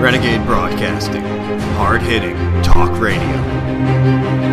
Renegade Broadcasting, hard hitting talk radio.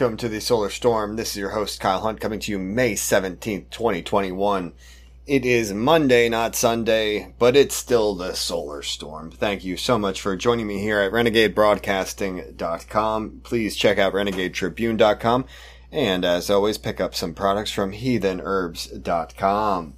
Welcome to the Solar Storm. This is your host, Kyle Hunt, coming to you May 17th, 2021. It is Monday, not Sunday, but it's still the Solar Storm. Thank you so much for joining me here at RenegadeBroadcasting.com. Please check out RenegadeTribune.com. And as always, pick up some products from HeathenHerbs.com.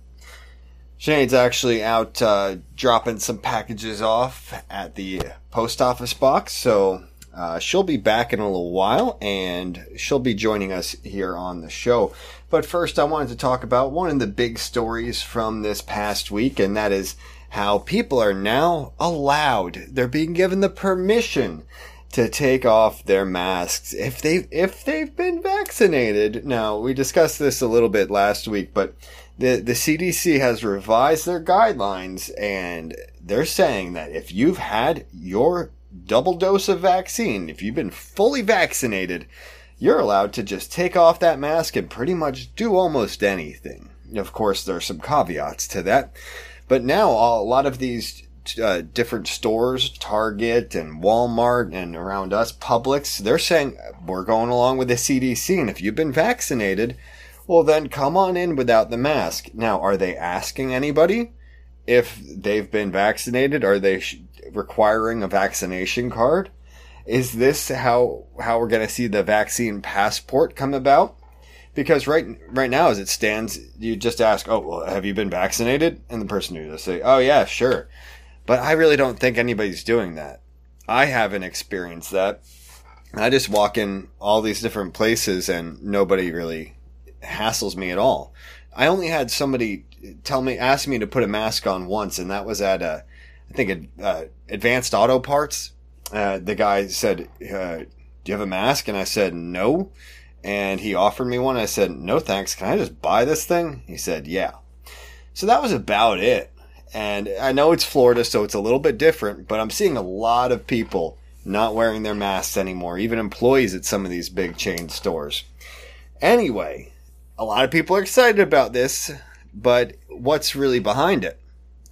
Shane's actually out uh, dropping some packages off at the post office box, so uh, she'll be back in a little while and she'll be joining us here on the show. But first, I wanted to talk about one of the big stories from this past week, and that is how people are now allowed, they're being given the permission to take off their masks if they if they've been vaccinated. Now, we discussed this a little bit last week, but the the CDC has revised their guidelines and they're saying that if you've had your double dose of vaccine, if you've been fully vaccinated, you're allowed to just take off that mask and pretty much do almost anything. Of course, there are some caveats to that, but now a lot of these uh, different stores, Target and Walmart and around us, Publix, they're saying we're going along with the CDC, and if you've been vaccinated, well then come on in without the mask. Now, are they asking anybody if they've been vaccinated? Are they requiring a vaccination card? Is this how how we're going to see the vaccine passport come about? Because right right now, as it stands, you just ask, "Oh, well, have you been vaccinated?" And the person who say, "Oh yeah, sure." But I really don't think anybody's doing that. I haven't experienced that. I just walk in all these different places and nobody really hassles me at all. I only had somebody tell me, ask me to put a mask on once, and that was at a, I think, uh, Advanced Auto Parts. Uh, the guy said, uh, "Do you have a mask?" And I said, "No." And he offered me one. I said, "No, thanks. Can I just buy this thing?" He said, "Yeah." So that was about it. And I know it's Florida, so it's a little bit different, but I'm seeing a lot of people not wearing their masks anymore, even employees at some of these big chain stores. Anyway, a lot of people are excited about this, but what's really behind it?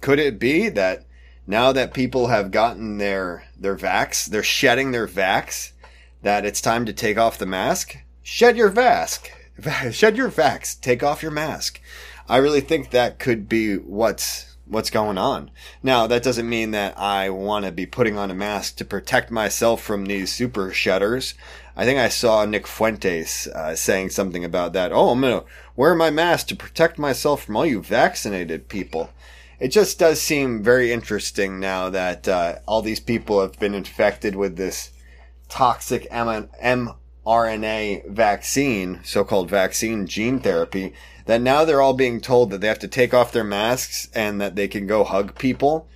Could it be that now that people have gotten their their vax, they're shedding their vax, that it's time to take off the mask? Shed your vax. Shed your vax. Take off your mask. I really think that could be what's what's going on. Now, that doesn't mean that I want to be putting on a mask to protect myself from these super shedders. I think I saw Nick Fuentes uh, saying something about that. Oh, I'm going to wear my mask to protect myself from all you vaccinated people. It just does seem very interesting now that uh, all these people have been infected with this toxic M- mRNA vaccine, so-called vaccine gene therapy, that now they're all being told that they have to take off their masks and that they can go hug people.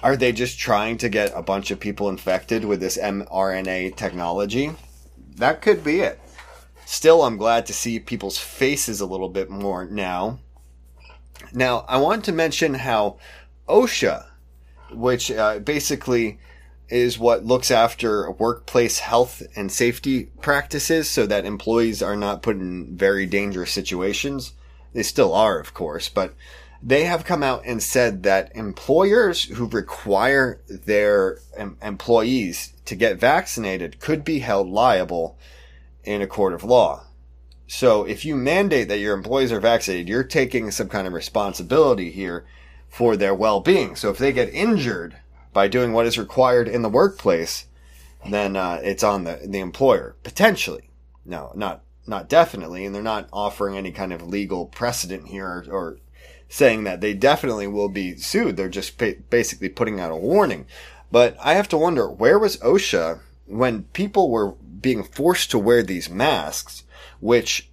Are they just trying to get a bunch of people infected with this mRNA technology? That could be it. Still, I'm glad to see people's faces a little bit more now. Now, I want to mention how OSHA, which uh, basically is what looks after workplace health and safety practices so that employees are not put in very dangerous situations. They still are, of course, but they have come out and said that employers who require their em- employees to get vaccinated could be held liable in a court of law. So if you mandate that your employees are vaccinated, you're taking some kind of responsibility here for their well-being. So if they get injured by doing what is required in the workplace, then uh, it's on the the employer potentially. No, not not definitely, and they're not offering any kind of legal precedent here or, or saying that they definitely will be sued. They're just ba- basically putting out a warning. But I have to wonder where was OSHA when people were being forced to wear these masks, which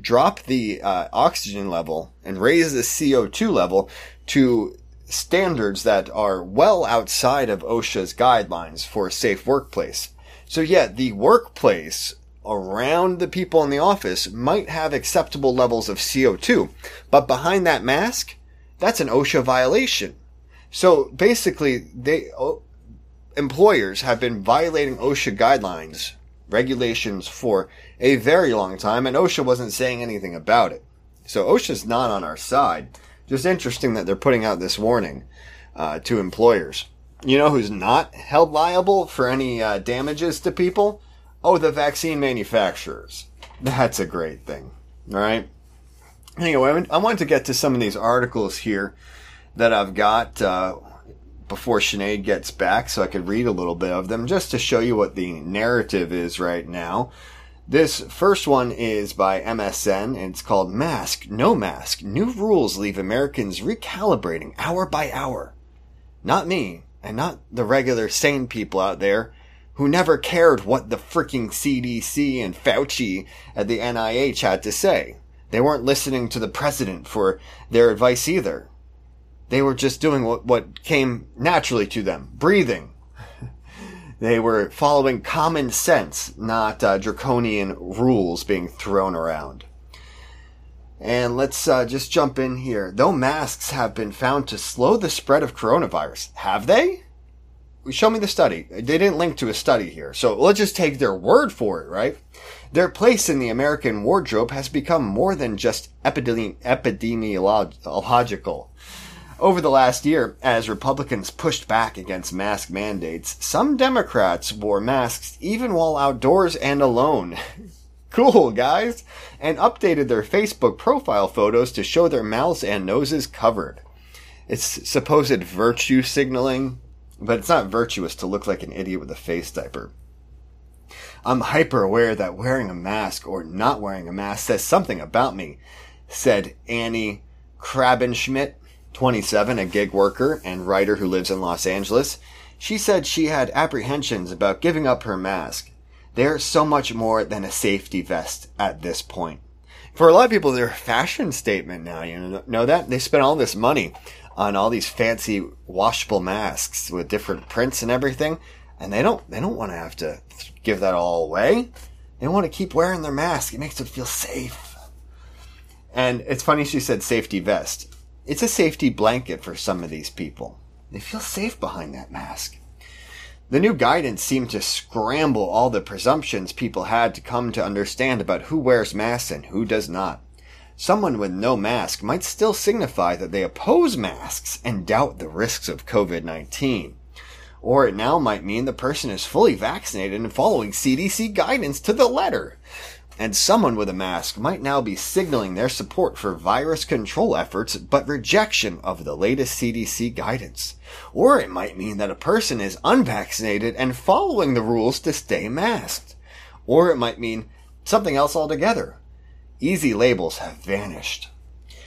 drop the uh, oxygen level and raise the CO2 level to standards that are well outside of OSHA's guidelines for a safe workplace. So yeah, the workplace around the people in the office might have acceptable levels of CO2, but behind that mask, that's an OSHA violation. So basically, they employers have been violating OSHA guidelines, regulations for a very long time, and OSHA wasn't saying anything about it. So OSHA's not on our side. Just interesting that they're putting out this warning uh, to employers. You know who's not held liable for any uh, damages to people? Oh, the vaccine manufacturers. That's a great thing. All right. Anyway, I wanted to get to some of these articles here that I've got uh, before Sinead gets back so I could read a little bit of them just to show you what the narrative is right now. This first one is by MSN and it's called Mask, No Mask. New rules leave Americans recalibrating hour by hour. Not me, and not the regular sane people out there who never cared what the freaking CDC and Fauci at the NIH had to say. They weren't listening to the president for their advice either. They were just doing what, what came naturally to them, breathing. they were following common sense, not uh, draconian rules being thrown around. And let's uh, just jump in here. Though masks have been found to slow the spread of coronavirus, have they? Show me the study. They didn't link to a study here, so let's just take their word for it, right? Their place in the American wardrobe has become more than just epidemi- epidemiological. Over the last year, as Republicans pushed back against mask mandates, some Democrats wore masks even while outdoors and alone. cool, guys! And updated their Facebook profile photos to show their mouths and noses covered. It's supposed virtue signaling, but it's not virtuous to look like an idiot with a face diaper. I'm hyper aware that wearing a mask or not wearing a mask says something about me, said Annie Krabbenschmidt, 27, a gig worker and writer who lives in Los Angeles. She said she had apprehensions about giving up her mask. They're so much more than a safety vest at this point. For a lot of people, they're a fashion statement now. You know that? They spend all this money on all these fancy washable masks with different prints and everything, and they don't they don't want to have to give that all away. They want to keep wearing their mask. It makes them feel safe. And it's funny she said safety vest. It's a safety blanket for some of these people. They feel safe behind that mask. The new guidance seemed to scramble all the presumptions people had to come to understand about who wears masks and who does not. Someone with no mask might still signify that they oppose masks and doubt the risks of COVID-19. Or it now might mean the person is fully vaccinated and following CDC guidance to the letter. And someone with a mask might now be signaling their support for virus control efforts but rejection of the latest CDC guidance. Or it might mean that a person is unvaccinated and following the rules to stay masked. Or it might mean something else altogether. Easy labels have vanished.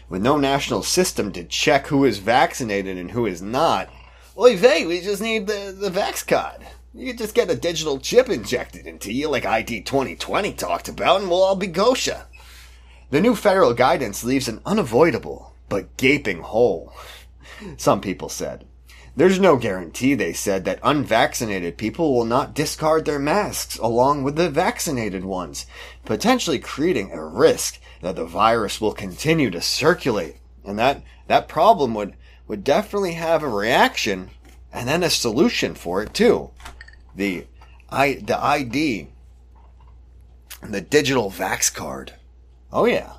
With no national system to check who is vaccinated and who is not, Oy vey, we just need the, the Vax card. You just get a digital chip injected into you like ID 2020 talked about and we'll all be Gosha. The new federal guidance leaves an unavoidable but gaping hole. Some people said. There's no guarantee, they said, that unvaccinated people will not discard their masks along with the vaccinated ones, potentially creating a risk that the virus will continue to circulate. And that, that problem would, would definitely have a reaction and then a solution for it too. The, I, the ID, the digital vax card. Oh yeah.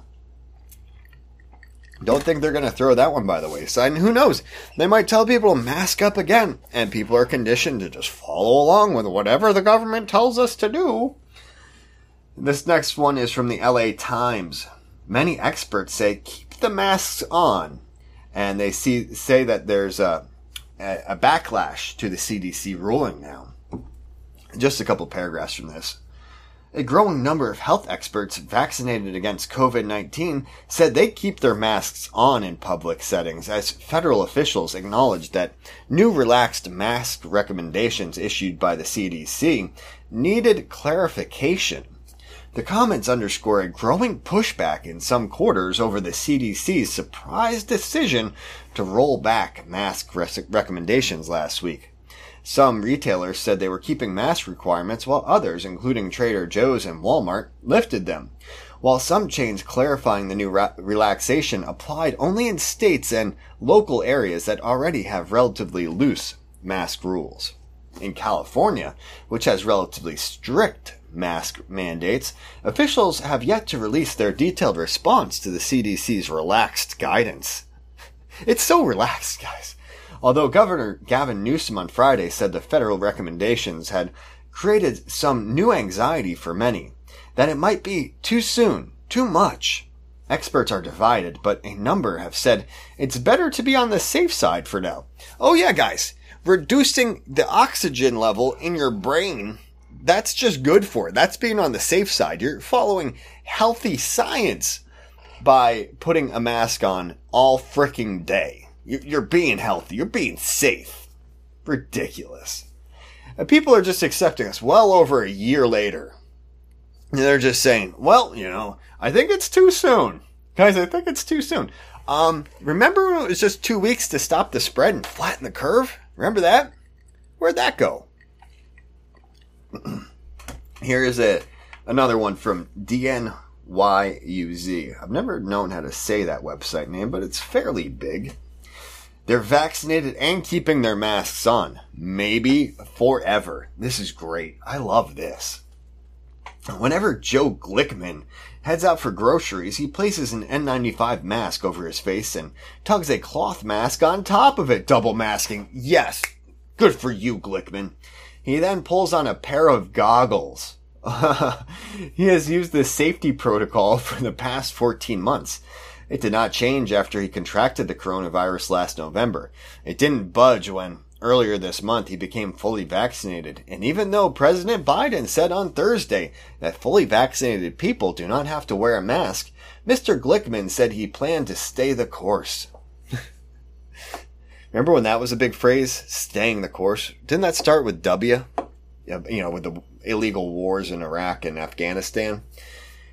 Don't think they're going to throw that one by the wayside. And who knows? They might tell people to mask up again, and people are conditioned to just follow along with whatever the government tells us to do. This next one is from the LA Times. Many experts say keep the masks on, and they see, say that there's a, a backlash to the CDC ruling now. Just a couple paragraphs from this. A growing number of health experts vaccinated against COVID 19 said they keep their masks on in public settings as federal officials acknowledged that new relaxed mask recommendations issued by the CDC needed clarification. The comments underscore a growing pushback in some quarters over the CDC's surprise decision to roll back mask recommendations last week. Some retailers said they were keeping mask requirements while others, including Trader Joe's and Walmart, lifted them. While some chains clarifying the new ra- relaxation applied only in states and local areas that already have relatively loose mask rules. In California, which has relatively strict mask mandates, officials have yet to release their detailed response to the CDC's relaxed guidance. It's so relaxed, guys. Although Governor Gavin Newsom on Friday said the federal recommendations had created some new anxiety for many, that it might be too soon, too much. Experts are divided, but a number have said it's better to be on the safe side for now. Oh yeah, guys, reducing the oxygen level in your brain, that's just good for it. That's being on the safe side. You're following healthy science by putting a mask on all freaking day. You're being healthy. You're being safe. Ridiculous. And people are just accepting us well over a year later. And they're just saying, well, you know, I think it's too soon. Guys, I think it's too soon. Um, remember it was just two weeks to stop the spread and flatten the curve? Remember that? Where'd that go? Here is a another one from DNYUZ. I've never known how to say that website name, but it's fairly big. They're vaccinated and keeping their masks on. Maybe forever. This is great. I love this. Whenever Joe Glickman heads out for groceries, he places an N95 mask over his face and tugs a cloth mask on top of it, double masking. Yes, good for you, Glickman. He then pulls on a pair of goggles. he has used this safety protocol for the past 14 months. It did not change after he contracted the coronavirus last November. It didn't budge when earlier this month he became fully vaccinated. And even though President Biden said on Thursday that fully vaccinated people do not have to wear a mask, Mr. Glickman said he planned to stay the course. Remember when that was a big phrase? Staying the course. Didn't that start with W? You know, with the illegal wars in Iraq and Afghanistan.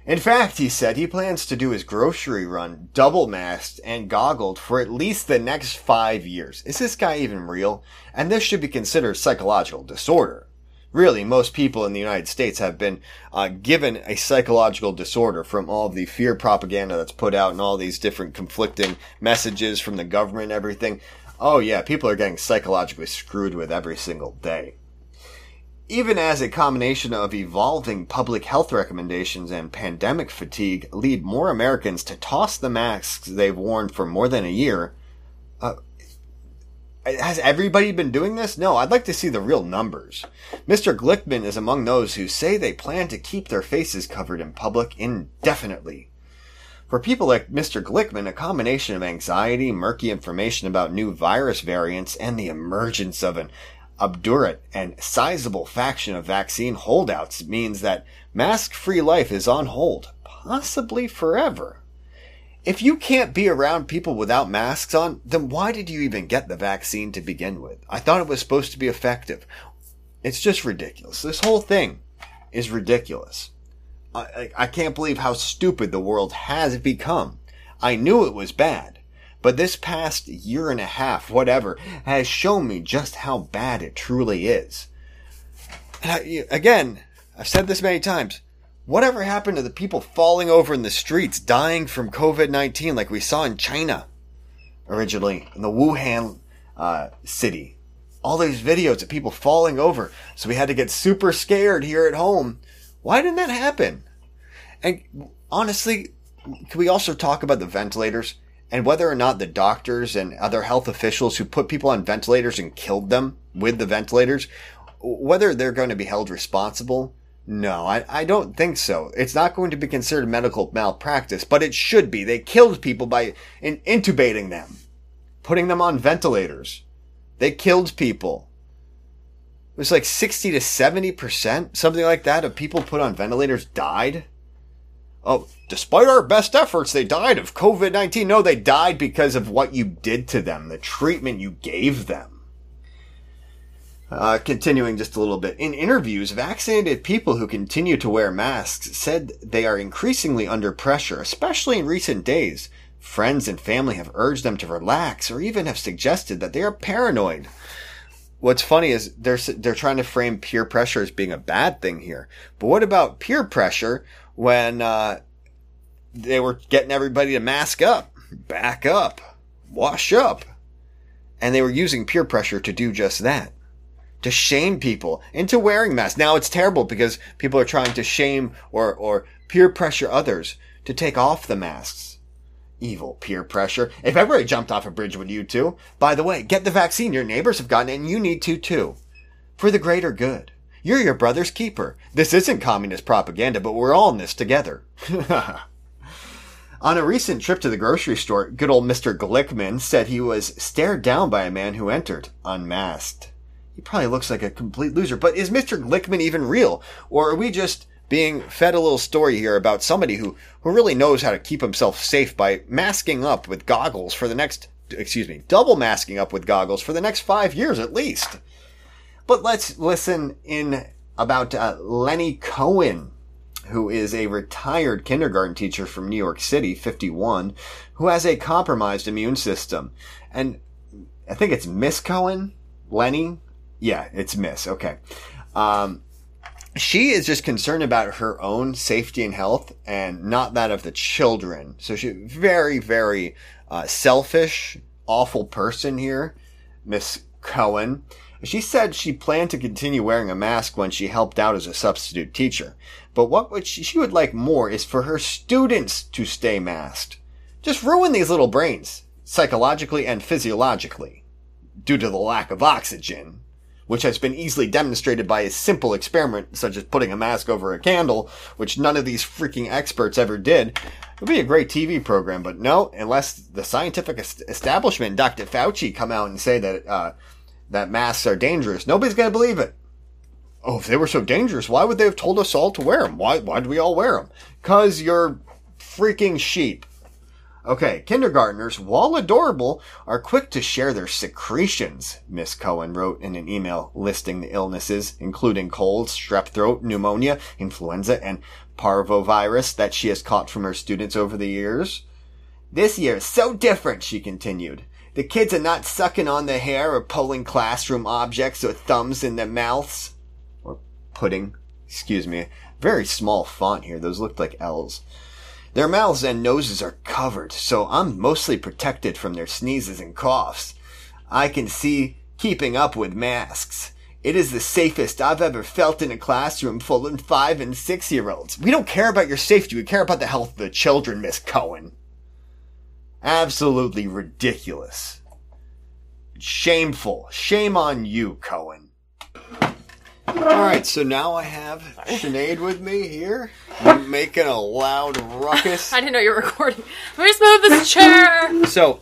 In fact, he said he plans to do his grocery run double masked and goggled for at least the next five years. Is this guy even real? And this should be considered psychological disorder. Really, most people in the United States have been uh, given a psychological disorder from all the fear propaganda that's put out and all these different conflicting messages from the government and everything. Oh yeah, people are getting psychologically screwed with every single day even as a combination of evolving public health recommendations and pandemic fatigue lead more Americans to toss the masks they've worn for more than a year, uh, has everybody been doing this? No, I'd like to see the real numbers. Mr. Glickman is among those who say they plan to keep their faces covered in public indefinitely. For people like Mr. Glickman, a combination of anxiety, murky information about new virus variants, and the emergence of an obdurate and sizable faction of vaccine holdouts means that mask free life is on hold, possibly forever. If you can't be around people without masks on, then why did you even get the vaccine to begin with? I thought it was supposed to be effective. It's just ridiculous. This whole thing is ridiculous. I, I, can't believe how stupid the world has become. I knew it was bad. But this past year and a half, whatever, has shown me just how bad it truly is. I, again, I've said this many times. Whatever happened to the people falling over in the streets, dying from COVID 19 like we saw in China originally, in the Wuhan uh, city? All these videos of people falling over. So we had to get super scared here at home. Why didn't that happen? And honestly, can we also talk about the ventilators? And whether or not the doctors and other health officials who put people on ventilators and killed them with the ventilators, whether they're going to be held responsible, no, I, I don't think so. It's not going to be considered medical malpractice, but it should be. They killed people by in, intubating them, putting them on ventilators. They killed people. It was like 60 to 70%, something like that, of people put on ventilators died. Oh, despite our best efforts, they died of COVID 19. No, they died because of what you did to them, the treatment you gave them. Uh, continuing just a little bit. In interviews, vaccinated people who continue to wear masks said they are increasingly under pressure, especially in recent days. Friends and family have urged them to relax or even have suggested that they are paranoid. What's funny is they're, they're trying to frame peer pressure as being a bad thing here. But what about peer pressure when, uh, they were getting everybody to mask up, back up, wash up? And they were using peer pressure to do just that to shame people into wearing masks. Now it's terrible because people are trying to shame or, or peer pressure others to take off the masks. Evil peer pressure. If everybody jumped off a bridge with you two, by the way, get the vaccine. Your neighbors have gotten it and you need to too. For the greater good. You're your brother's keeper. This isn't communist propaganda, but we're all in this together. On a recent trip to the grocery store, good old Mr. Glickman said he was stared down by a man who entered unmasked he probably looks like a complete loser. But is Mr. Glickman even real? Or are we just being fed a little story here about somebody who, who really knows how to keep himself safe by masking up with goggles for the next, excuse me, double masking up with goggles for the next five years at least? But let's listen in about uh, Lenny Cohen, who is a retired kindergarten teacher from New York City, 51, who has a compromised immune system. And I think it's Miss Cohen, Lenny, yeah, it's Miss. Okay. Um, she is just concerned about her own safety and health and not that of the children. So she's very, very uh, selfish, awful person here, Miss Cohen. She said she planned to continue wearing a mask when she helped out as a substitute teacher. But what would she, she would like more is for her students to stay masked. Just ruin these little brains, psychologically and physiologically, due to the lack of oxygen which has been easily demonstrated by a simple experiment such as putting a mask over a candle, which none of these freaking experts ever did. It would be a great TV program, but no, unless the scientific establishment, Dr. Fauci, come out and say that, uh, that masks are dangerous, nobody's gonna believe it. Oh, if they were so dangerous, why would they have told us all to wear them? Why, why do we all wear them? Cause you're freaking sheep. Okay, kindergartners, while adorable, are quick to share their secretions, Miss Cohen wrote in an email listing the illnesses, including colds, strep throat, pneumonia, influenza, and parvovirus that she has caught from her students over the years. This year is so different, she continued. The kids are not sucking on the hair or pulling classroom objects or thumbs in their mouths. Or putting, excuse me, very small font here, those looked like L's. Their mouths and noses are covered, so I'm mostly protected from their sneezes and coughs. I can see keeping up with masks. It is the safest I've ever felt in a classroom full of five and six year olds. We don't care about your safety, we care about the health of the children, Miss Cohen. Absolutely ridiculous. Shameful. Shame on you, Cohen. All right, so now I have Sinead with me here, making a loud ruckus. I didn't know you were recording. Let me just move this chair. So,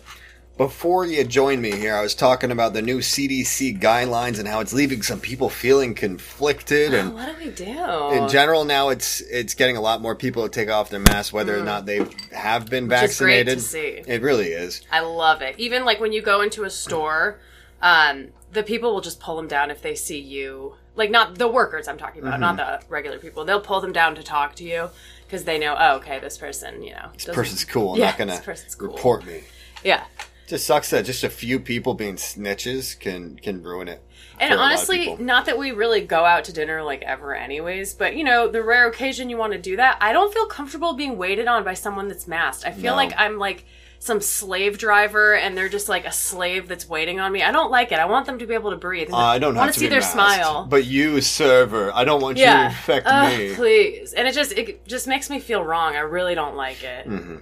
before you joined me here, I was talking about the new CDC guidelines and how it's leaving some people feeling conflicted. And what do we do? in general, now it's it's getting a lot more people to take off their masks, whether or not they have been Mm. great vaccinated. to see. It really is. I love it. Even like when you go into a store, um, the people will just pull them down if they see you. Like not the workers I'm talking about, not Mm-hmm. the regular people. They'll pull them down to talk to you because they know, oh, okay, this person, you know, This person's cool. I'm Yeah, not gonna this person's cool. report me. yeah. Just sucks that just a few people being snitches can can ruin it. And for a lot of honestly, not that we really go out to dinner like ever, anyways. But you know, the rare occasion you want to do that, I don't feel comfortable being waited on by someone that's masked. I feel No. like I'm like some slave driver, and they're just like a slave that's waiting on me. I don't like it. I want them to be able to breathe. Uh, I don't want to to see their masked, smile. But you, server, I don't want you to yeah, infect Ugh, me. please. And it just it just makes me feel wrong. I really don't like it. Mm.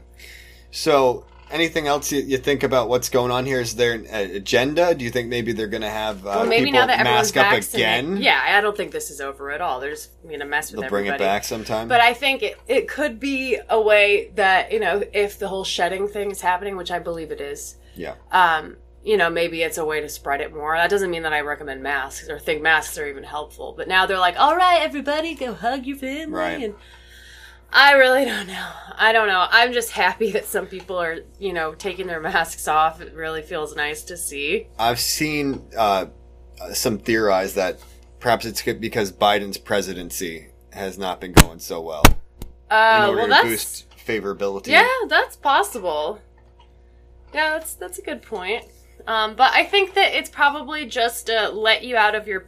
So anything else you, you think about what's going on here? Is there an agenda? Do you think maybe they're going to have uh, Well, maybe people now that mask up again? yeah, I don't think this is over at all. They're just gonna mess with they'll bring it back sometime. But I think it, it could be a way that you know if the whole shedding thing is happening, which I believe it is. yeah, Um, you know, maybe it's a way to spread it more. That doesn't mean that I recommend masks or think masks are even helpful. But now they're like, all right, everybody, go hug your family. Right. And I really don't know. I don't know. I'm just happy that some people are, you know, taking their masks off. It really feels nice to see. I've seen uh, some theorize that perhaps it's good because Biden's presidency has not been going so well in Uh, order well, to that's boost favorability. yeah, that's possible. Yeah, that's that's a good point. Um, but I think that it's probably just to let you out of your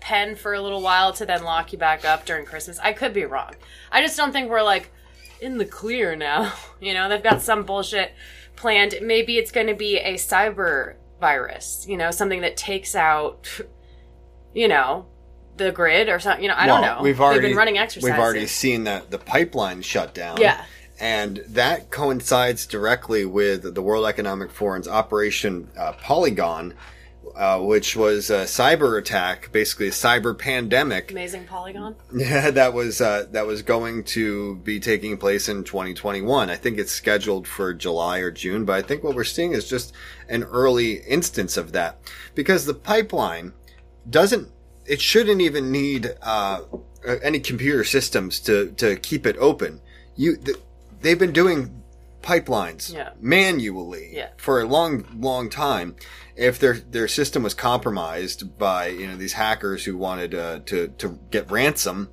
pen for a little while to then lock you back up during Christmas. I could be wrong. I just don't think we're like in the clear now. You know, they've got some bullshit planned. Maybe it's going to be a cyber virus. You know, something that takes out. You know. The grid or something, you know, I don't know. We've already They've been running exercises. We've already seen that the pipeline shut down. Yeah. and that coincides directly with the World Economic Forum's Operation uh, Polygon, uh, which was a cyber attack, basically a cyber pandemic. Amazing Polygon. Yeah, that was uh, that was going to be taking place in 2021. I think it's scheduled for July or June, but I think what we're seeing is just an early instance of that because the pipeline doesn't. It shouldn't even need uh, any computer systems to to keep it open. You th- they've been doing pipelines Yeah. manually Yeah. for a long long time if their their system was compromised by you know these hackers who wanted uh, to to get ransom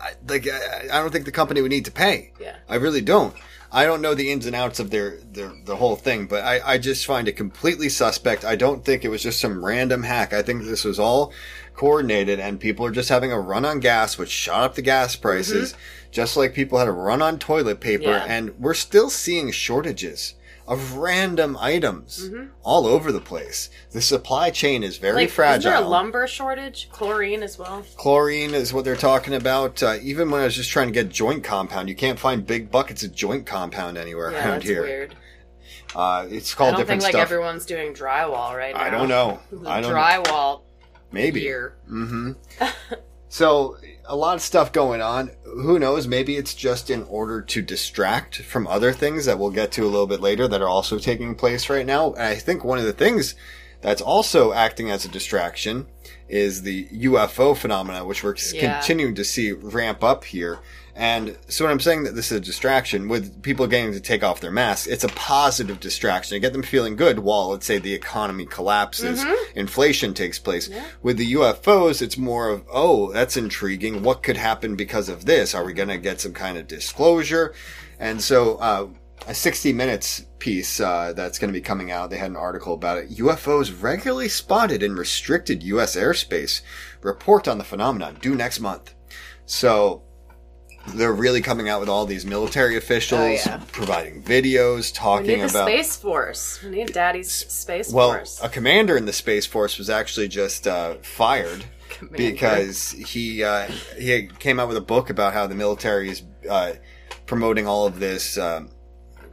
I, like I, I don't think the company would need to pay Yeah. I really don't I don't know the ins and outs of their, their the whole thing but I, I just find it completely suspect I don't think it was just some random hack I think this was all coordinated and people are just having a run on gas which shot up the gas prices just like people had a run on toilet paper Mm-hmm. Yeah. and we're still seeing shortages of random items all over the place. The supply chain is very Mm-hmm. Like, fragile. is there a lumber shortage? Chlorine as well. Chlorine is what they're talking about. Uh, even when I was just trying to get joint compound, you can't find big buckets of joint compound anywhere Yeah, around that's here. weird. Uh, it's I called don't different think like everyone's doing drywall right now. I don't know. I don't drywall maybe. gear. So a lot of stuff going on. Who knows? Maybe it's just in order to distract from other things that we'll get to a little bit later that are also taking place right now. And I think one of the things that's also acting as a distraction is the UFO phenomena, which we're Yeah. continuing to see ramp up here. And so when I'm saying that this is a distraction with people getting to take off their masks, it's a positive distraction to get them feeling good while, let's say, the economy collapses, inflation takes place. With the UFOs, it's more of, oh, that's intriguing. What could happen because of this? Are we going to get some kind of disclosure? And so, uh, a 60 Minutes piece uh, that's going to be coming out. They had an article about it. UFOs regularly spotted in restricted U.S. airspace. Report on the phenomenon due next month. So they're really coming out with all these military officials Oh, yeah. providing videos We talking need the about. space force. We need Daddy's space well, force. a commander in the space force was actually just uh, fired Commander. because he uh, he came out with a book about how the military is uh, promoting all of this um,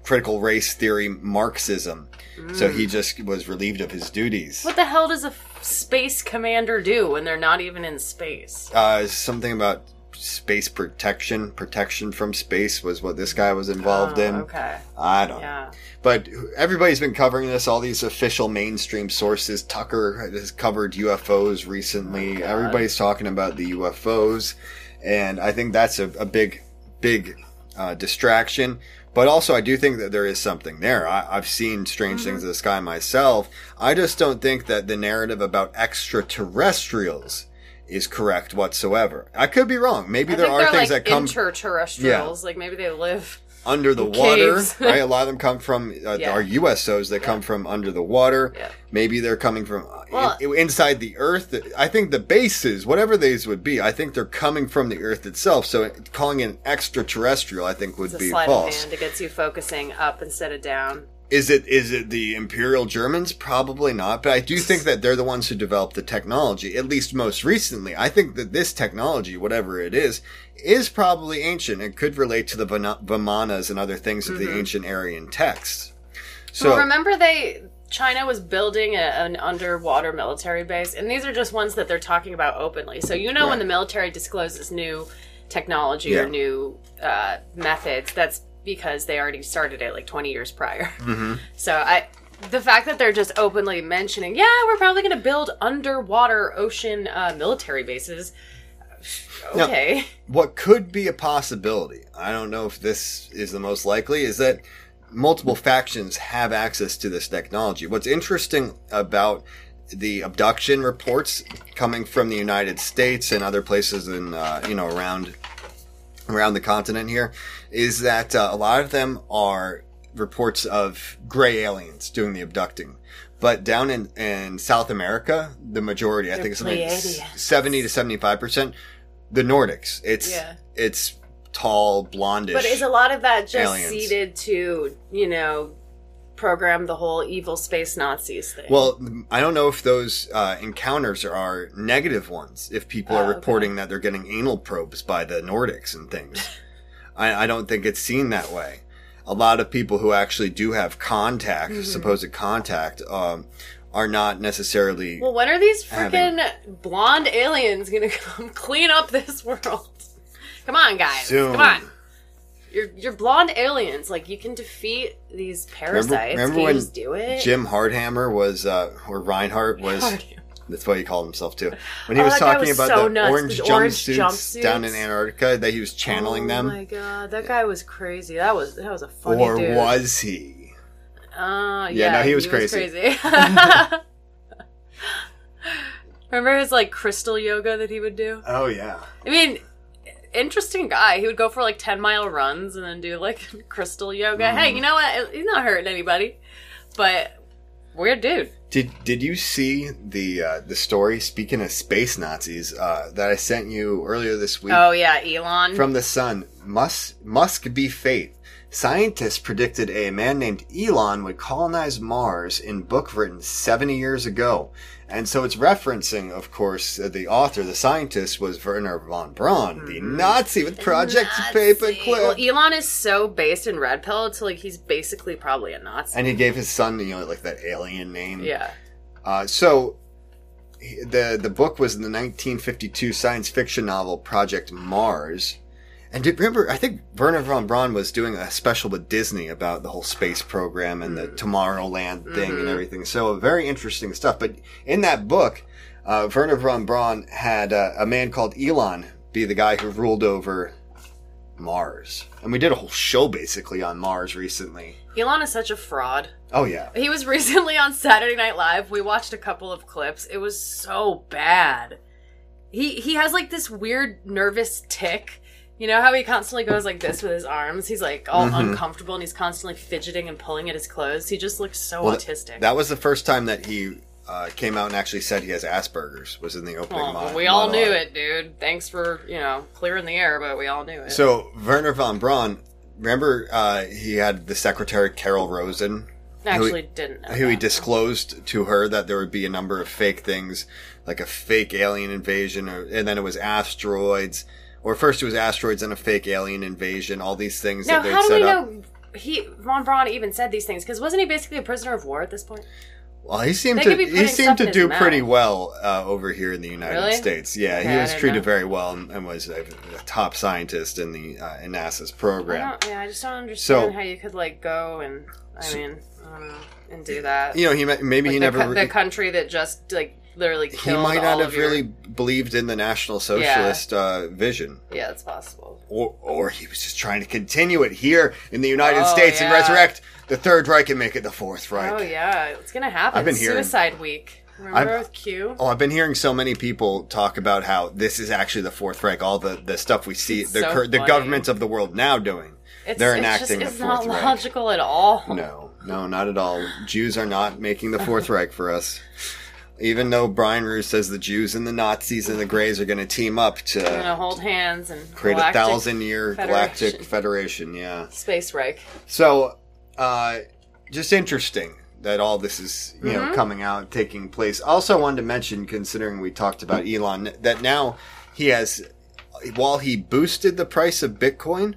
critical race theory Marxism. So he just was relieved of his duties. Mm. What the hell does a space commander do when they're not even in space? Uh, something about space protection, protection from space was what this guy was involved Oh, in. Okay. I don't know. But everybody's been covering this. All these official mainstream sources. Tucker has covered UFOs recently. Oh, Everybody's talking about the UFOs, and I think that's a, a big, big uh, distraction. But also, I do think that there is something there. I, I've seen strange Mm-hmm. things in the sky myself. I just don't think that the narrative about extraterrestrials is correct whatsoever. I could be wrong. Maybe I there are things like that come interterrestrials. Like maybe they live. under the water, right? A lot of them come from uh, Yeah. our USOs that come from under the water. Yeah. Maybe they're coming from uh, Well- in- inside the earth. I think the bases, whatever these would be, I think they're coming from the earth itself. So calling it extraterrestrial, I think would be sleight of false. hand. It gets you focusing up instead of down. Is it is it the Imperial Germans? Probably not, but I do think that they're the ones who developed the technology, at least most recently. I think that this technology, whatever it is, is probably ancient and could relate to the Vimanas and other things of the ancient Aryan texts. So well, remember they China was building a, an underwater military base, and these are just ones that they're talking about openly. So you know when the military discloses new technology Yeah. or new uh, methods, that's because they already started it like 20 years prior. Mm-hmm. So I. The fact that they're just openly mentioning, yeah, we're probably going to build underwater ocean uh, military bases. Now- Okay. what could be a possibility, I don't know if this is the most likely, is that multiple factions have access to this technology. What's interesting about the abduction reports coming from the United States and other places in uh, you know around around the continent here is that uh, a lot of them are reports of gray aliens doing the abducting. But down in, in South America, the majority, I They're think it's like 70 to 75%, the Nordics. It's, Yeah. it's tall, blondish. But is a lot of that just aliens. seeded to, you know, program the whole evil space Nazis thing? Well, I don't know if those uh, encounters are negative ones. If people Oh, are okay. reporting that they're getting anal probes by the Nordics and things, I, I don't think it's seen that way. A lot of people who actually do have contact, Mm-hmm. supposed contact, um, are not necessarily. well, when are these having- freaking blonde aliens gonna come clean up this world? Come on, guys. Soon. Come on. You're, you're blonde aliens. Like, you can defeat these parasites. remember can you when just do it? Jim Hardhammer was, uh, or Reinhardt was. Hardhammer. That's what he called himself too. When he Oh, was talking was about so the nuts. orange, orange jumpsuits, down in. Antarctica, that he was channeling oh them, Oh my god, that guy was crazy. That was that was a funny or dude. was he? Uh, yeah, Yeah, no, he was crazy. crazy. Remember his like crystal yoga that he would do? Oh yeah. I mean, interesting guy. He would go for like ten mile runs and then do like crystal yoga. Mm-hmm. Hey, you know what? He's not hurting anybody, but weird dude. Did Did you see the uh, the story? Speaking of space Nazis, uh, that I sent you earlier this week Oh yeah, Elon. from the Sun. Must Musk be fate. Scientists predicted a man named Elon would colonize Mars in book written 70 years ago. And so it's referencing, of course, uh, the author, the scientist, was Wernher von Braun, the Nazi with Project Nazi. Paperclip. Well, Elon is so based in red pill. It's like he's basically probably a Nazi. and he gave his son, you know, like that alien name. yeah. Uh, so the the book was in the 1952 science fiction novel Project Mars. And remember, I think Wernher von Braun was doing a special with Disney about the whole space program and the Tomorrowland thing and everything. So very interesting stuff. But in that book, uh, Wernher von Braun had uh, a man called Elon be the guy who ruled over Mars. And we did a whole show basically on Mars recently. Elon is such a fraud. Oh yeah. He was recently on Saturday Night Live. We watched a couple of clips. It was so bad. He he has like this weird nervous tick. You know how he constantly goes like this with his arms? He's like all uncomfortable and he's constantly fidgeting and pulling at his clothes. He just looks so Well, autistic. That was the first time that he uh, came out and actually said he has Asperger's. Was in the opening. Well, we all knew it, dude. Thanks for, you know, clearing the air, but we all knew it. So Wernher von Braun, remember uh, he had the secretary Carol Rosin, actually didn't know. who he disclosed to her that there would be a number of fake things, like a fake alien invasion, or, and then it was asteroids. Or first it was asteroids and a fake alien invasion. All these things Now, that they'd how do set we up. know he Von Braun even said these things? Because wasn't he basically a prisoner of war at this point? Well, he seemed They to could be he putting seemed stuff to in his do mouth. pretty well uh, over here in the United Really? States. Yeah, Okay, he I was didn't treated know. very well and, and was a, a top scientist in the uh, in NASA's I program. don't, yeah, I just don't understand So- how you could like go and I mean, I don't know, and do that. You know, he ma- maybe Like he the, never co- the country that just like literally he might not have your- really believed in the National Socialist uh, vision. Yeah, it's possible. Or, or he was just trying to continue it here in the United Oh, States and resurrect the Third Reich and make it the Fourth Reich. Oh yeah, it's gonna happen. I've been hearing- Suicide Week. Remember I've- Q? Oh, I've been hearing so many people talk about how this is actually the Fourth Reich. All the, the stuff we see, It's the so the governments of the world now doing. It's, they're it's enacting just, the it's Fourth not Reich. logical at all. No, no, not at all. Jews are not making the Fourth Reich for us. Even though Brian Ruhe says the Jews and the Nazis and the Greys are going to team up gonna hold hands and create a thousand year galactic federation. Yeah. space Reich. So, uh, just interesting that all this is you know coming out, taking place. Also, wanted to mention, considering we talked about Elon, that now he has, while he boosted the price of Bitcoin.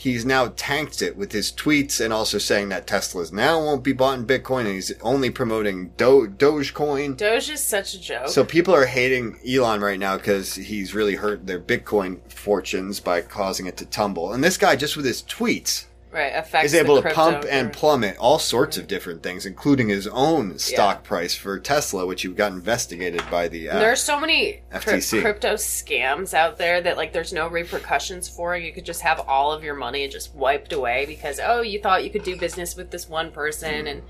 He's now tanked it with his tweets and also saying that Tesla's now won't be bought in Bitcoin and he's only promoting Do- Dogecoin. Doge is such a joke. So people are hating Elon right now because he's really hurt their Bitcoin fortunes by causing it to tumble. And this guy, just with his tweets, right, affects is able the to pump and plummet all sorts of different things, including his own stock price for Tesla, which he got investigated by the. Uh, There are so many FTC. crypto scams out there that like there's no repercussions for. You could just have all of your money just wiped away because oh you thought you could do business with this one person and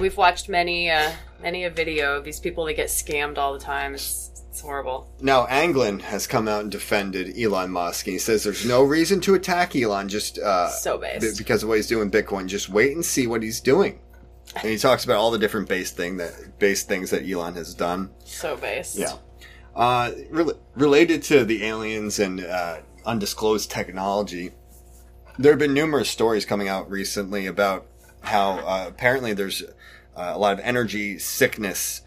we've watched many uh, many a video of these people that get scammed all the time. It's it's horrible. Now, Anglin has come out and defended Elon Musk, and he says there's no reason to attack Elon just uh, So based. b- because of what he's doing Bitcoin. Just wait and see what he's doing. And he talks about all the different base thing that base things that Elon has done. So based. Yeah. Uh, rel- related to the aliens and uh, undisclosed technology, there have been numerous stories coming out recently about how uh, apparently there's uh, a lot of energy sickness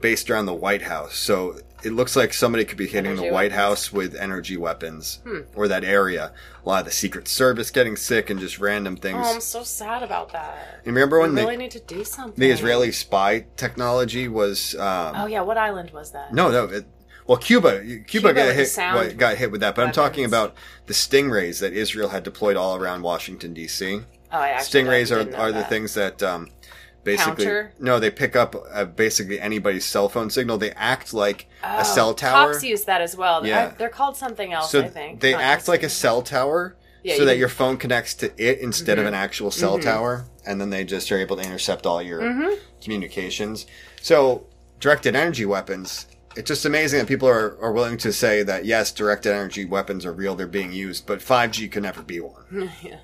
based around the White House. So it looks like somebody could be hitting Energy the White weapons. House with energy weapons or that area. A lot of the Secret Service getting sick and just random things. Oh, I'm so sad about that. you remember We when really the, need to do something. the Israeli spy technology was um, Oh yeah, what island was that? no, no. It, well, Cuba, Cuba, Cuba got hit. well, got hit with that. But I'm talking about the stingrays that Israel had deployed all around Washington D.C. Oh, I actually Stingrays are are the that. things that um, basically Counter? no, they pick up uh, basically anybody's cell phone signal. They act like Oh, a cell tower. Cops use that as well. Yeah. I- they're called something else. so I think they act like a cell tower. Yeah, so you that your phone connects to it instead Mm-hmm. of an actual cell tower, and then they just are able to intercept all your Mm-hmm. communications. So directed energy weapons. It's just amazing that people are, are willing to say that yes, directed energy weapons are real, they're being used, but 5G could never be one. Yeah.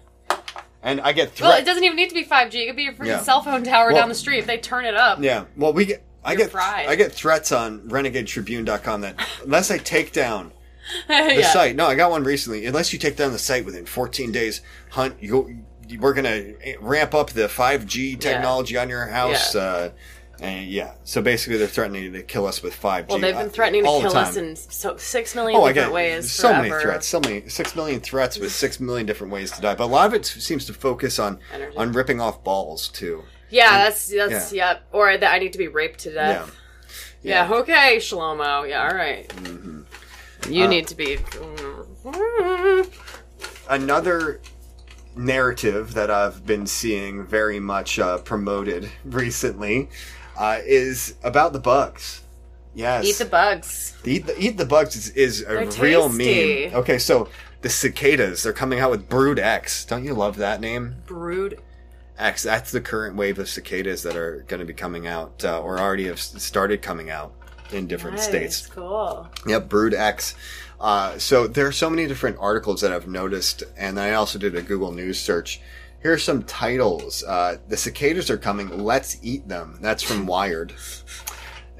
And I get Well, it doesn't even need to be 5G. It could be your freaking Yeah. cell phone tower Well- down the street if they turn it up. yeah. Well, we get. I get fried. I get threats on RenegadeTribune.com that unless I take down the yeah. site. No, I got one recently. Unless you take down the site within 14 days, hunt. You, we're gonna ramp up the 5G technology on your house. Yeah. Uh, and yeah, so basically they're threatening to kill us with 5G. Well, they've uh, been threatening to kill us in so, six million Oh, different ways. so many threats, so many six million threats with six million different ways to die. But a lot of it seems to focus on Energy. on ripping off balls too. Yeah, that's that's yep. Or that I need to be raped to Yeah, death. Yeah. okay, Shlomo. Yeah, all right. Mm-hmm. You Uh, need to be. another narrative that I've been seeing very much uh, promoted recently uh, is about the bugs. Yes, Eat the bugs. eat the, eat the bugs is, is a They're real tasty. meme. Okay, so the cicadas they're coming out with Brood X. Don't you love that name? Brood. X. That's the current wave of cicadas that are going to be coming out, uh, or already have started coming out in different Nice, states. Cool. Yep, Brood X. Uh, so there are so many different articles that I've noticed, and I also did a Google News search. Here are some titles. Uh, the cicadas are coming. Let's eat them. That's from Wired.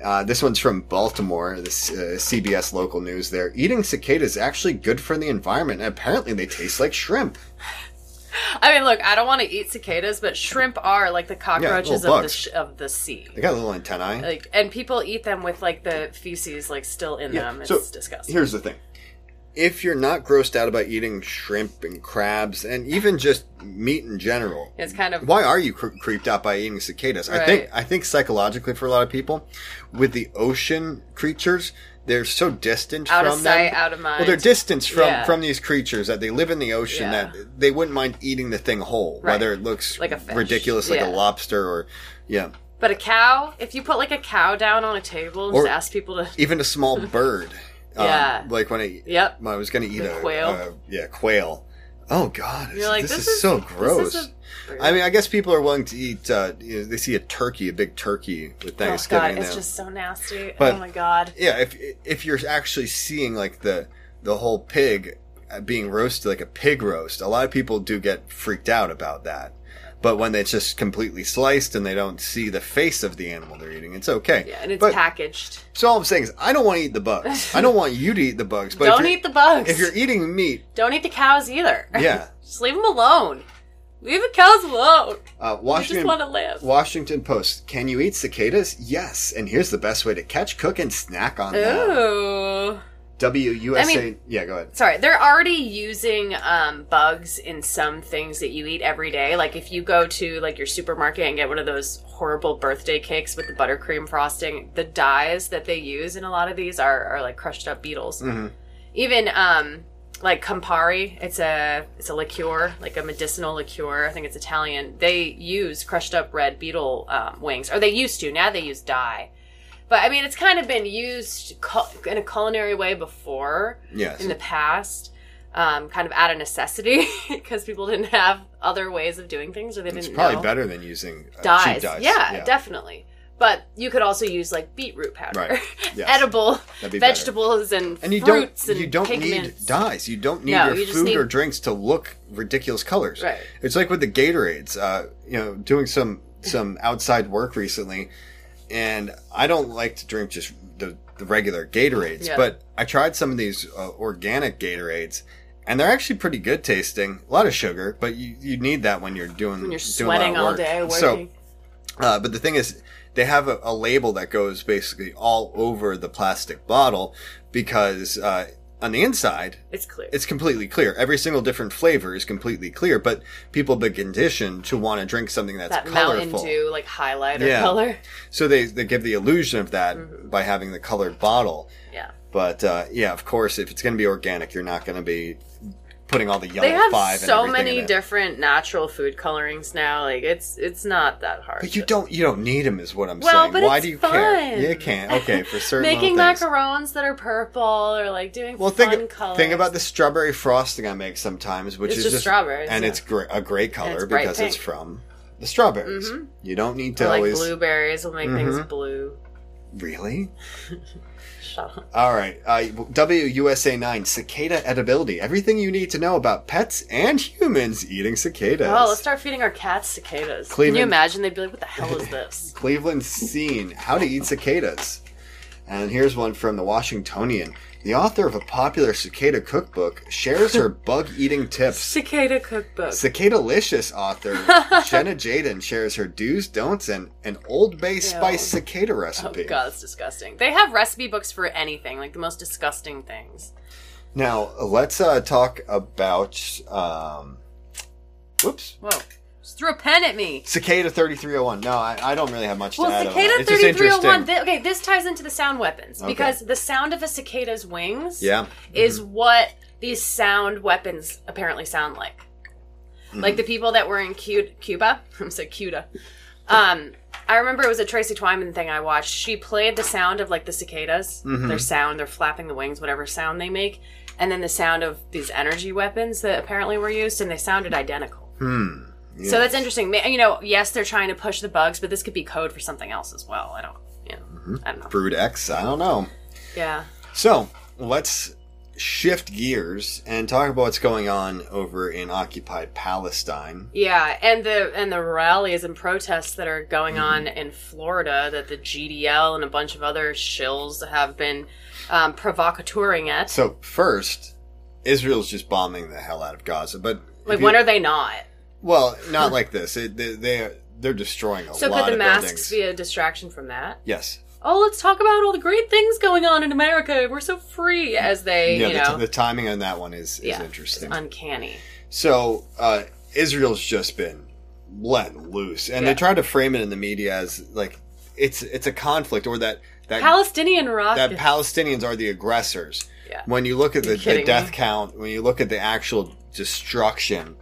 Uh, this one's from Baltimore, this uh, CBS local news there. Eating cicadas is actually good for the environment, and apparently they taste like shrimp. I mean, look, I don't want to eat cicadas, but shrimp are like the cockroaches little of the sh- of the sea. They got little antennae. Like, and people eat them with like the feces like still in Yeah, them. It's so disgusting. Here's the thing. If you're not grossed out about eating shrimp and crabs and even just meat in general, It's kind of why are you cre- creeped out by eating cicadas? I think I think psychologically for a lot of people, with the ocean creatures, they're so distant Out from of sight, them. out of mind. Well, they're distant from Yeah. from these creatures that they live in the ocean Yeah. that they wouldn't mind eating the thing whole, Right. whether it looks Like a ridiculous like Yeah. a lobster or yeah, But a cow, if you put like a cow down on a table and ask people to, even a small bird. Um, Yeah. like when I Yep. when I was going to eat The a quail. uh, yeah, quail. Oh God, You're like, this, this is, is- so this is gross. I mean, I guess people are willing to eat. Uh, you know, they see a turkey, a big turkey with Thanksgiving. oh god, it's now. just so nasty. But- oh my god. yeah. If if you're actually seeing like the the whole pig uh, being roasted like a pig roast, a lot of people do get freaked out about that. But when it's just completely sliced and they don't see the face of the animal they're eating, it's okay. Yeah, and it's but, packaged. So all I'm saying is, I don't want to eat the bugs. I don't want you to eat the bugs. But Don't eat the bugs. If you're eating meat, Don't eat the cows either. Yeah. just leave them alone. Leave the cows alone. Uh, Washington, want to live. Washington Post. Can you eat cicadas? Yes. And here's the best way to catch, cook, and snack on them. WUSA. I mean- yeah, go ahead. Sorry, they're already using um, bugs in some things that you eat every day. Like if you go to like your supermarket and get one of those horrible birthday cakes with the buttercream frosting, the dyes that they use in a lot of these are, are like crushed up beetles. Even um, like Campari, it's a it's a liqueur, like a medicinal liqueur. I think it's Italian. They use crushed up red beetle um, wings, or they used to. Now they use dye. But I mean, it's kind of been used in a culinary way before Yes. in the past, um, kind of out of necessity because people didn't have other ways of doing things or they It's didn't It's probably know. better than using uh, dyes. dyes. Yeah, definitely. But you could also use like beetroot powder, Right. Yes. edible That'd better. vegetables and, And you don't and you don't need dyes. You don't need No, your you food need- or drinks to look ridiculous colors. Right. It's like with the Gatorades. Uh, you know, doing some some outside work recently, and I don't like to drink just the the regular Gatorades, Yeah. but I tried some of these uh, organic Gatorades. And they're actually pretty good tasting. A lot of sugar, but you, you need that when you're doing When you're doing a lot of sweating all day So, working. uh, but the thing is, they have a, a label that goes basically all over the plastic bottle because uh, on the inside, it's clear. it's completely clear. Every single different flavor is completely clear, but people have been conditioned to want to drink something that's that Mountain colorful. Dew like highlighter Yeah. color. So they, they give the illusion of that Mm-hmm. by having the colored bottle. Yeah. But uh, yeah, of course, if it's going to be organic, you're not going to be putting all the yellow They have five so many different natural food colorings now. Like it's it's not that hard. But you don't you don't need them, is what I'm Well, saying. but Why it's do you fun. care? You can't. Okay, for certain making macarons that are purple or like doing Well, fun think colors. think about the strawberry frosting I make sometimes, which It's is just just strawberries, and yeah. it's gr- a great color it's because it's from the strawberries. You don't need to Or, like always blueberries will make things Mhm. blue. Really. Shut up. All right, uh, WUSA nine cicada edibility. Everything you need to know about pets and humans eating cicadas. Oh, let's start feeding our cats cicadas. Can you imagine? They'd be like, "What the hell is this?" Cleveland scene how to eat cicadas. And here's one from the Washingtonian. The author of a popular cicada cookbook shares her bug eating tips. Cicada cookbook. Cicada-licious author Jenna Jadin shares her do's, don'ts, and an Old Bay spice cicada recipe. oh god, that's disgusting. They have recipe books for anything, like the most disgusting things. Now let's uh, talk about. Um, whoops, Whoa! Just threw a pen at me. cicada thirty three hundred one. No, I, I don't really have much to Well, add. on cicada that. It's just thirty three hundred one. interesting. Okay, this ties into the sound weapons Okay. because the sound of a cicada's wings, Yeah. is what these sound weapons apparently sound like. Mm-hmm. Like the people that were in Cu- Cuba, I'm saying Cuba. Um, I remember it was a Tracy Twyman thing I watched. She played the sound of like the cicadas, Mm-hmm. their sound, they're flapping the wings, whatever sound they make, and then the sound of these energy weapons that apparently were used, and they sounded identical. Hmm. So that's interesting. You know, yes, they're trying to push the bugs, but this could be code for something else as well. I don't, you know, Mm-hmm. I don't know. Brood X. I don't know. Yeah. So let's shift gears and talk about what's going on over in occupied Palestine. Yeah, and the and the rallies and protests that are going Mm-hmm. on in Florida that the GDL and a bunch of other shills have been um, provocateuring at. So first, Israel's just bombing the hell out of Gaza, but like, when are they not? Well, not like this. It, they, they they're destroying a So lot So could the masks buildings. be a distraction from that? yes. Oh, let's talk about all the great things going on in America. We're so free, as they, Yeah, you the, know, the timing on that one is, is yeah, interesting. it's uncanny. So uh, Israel's just been let loose, and Yeah. they try to frame it in the media as like it's it's a conflict, or that that Palestinian rocket. that Palestinians are the aggressors. Yeah. When you look at the, the death me? count, when you look at the actual destruction,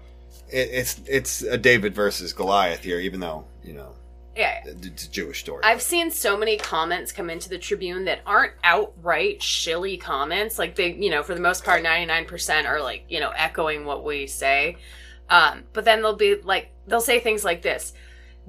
it, it's it's a David versus Goliath here, even though you know yeah. it's a Jewish story. I've seen so many comments come into the Tribune that aren't outright shilly comments. Like they, you know, for the most part, ninety nine percent are like, you know, echoing what we say. Um, but then they'll be like, they'll say things like this: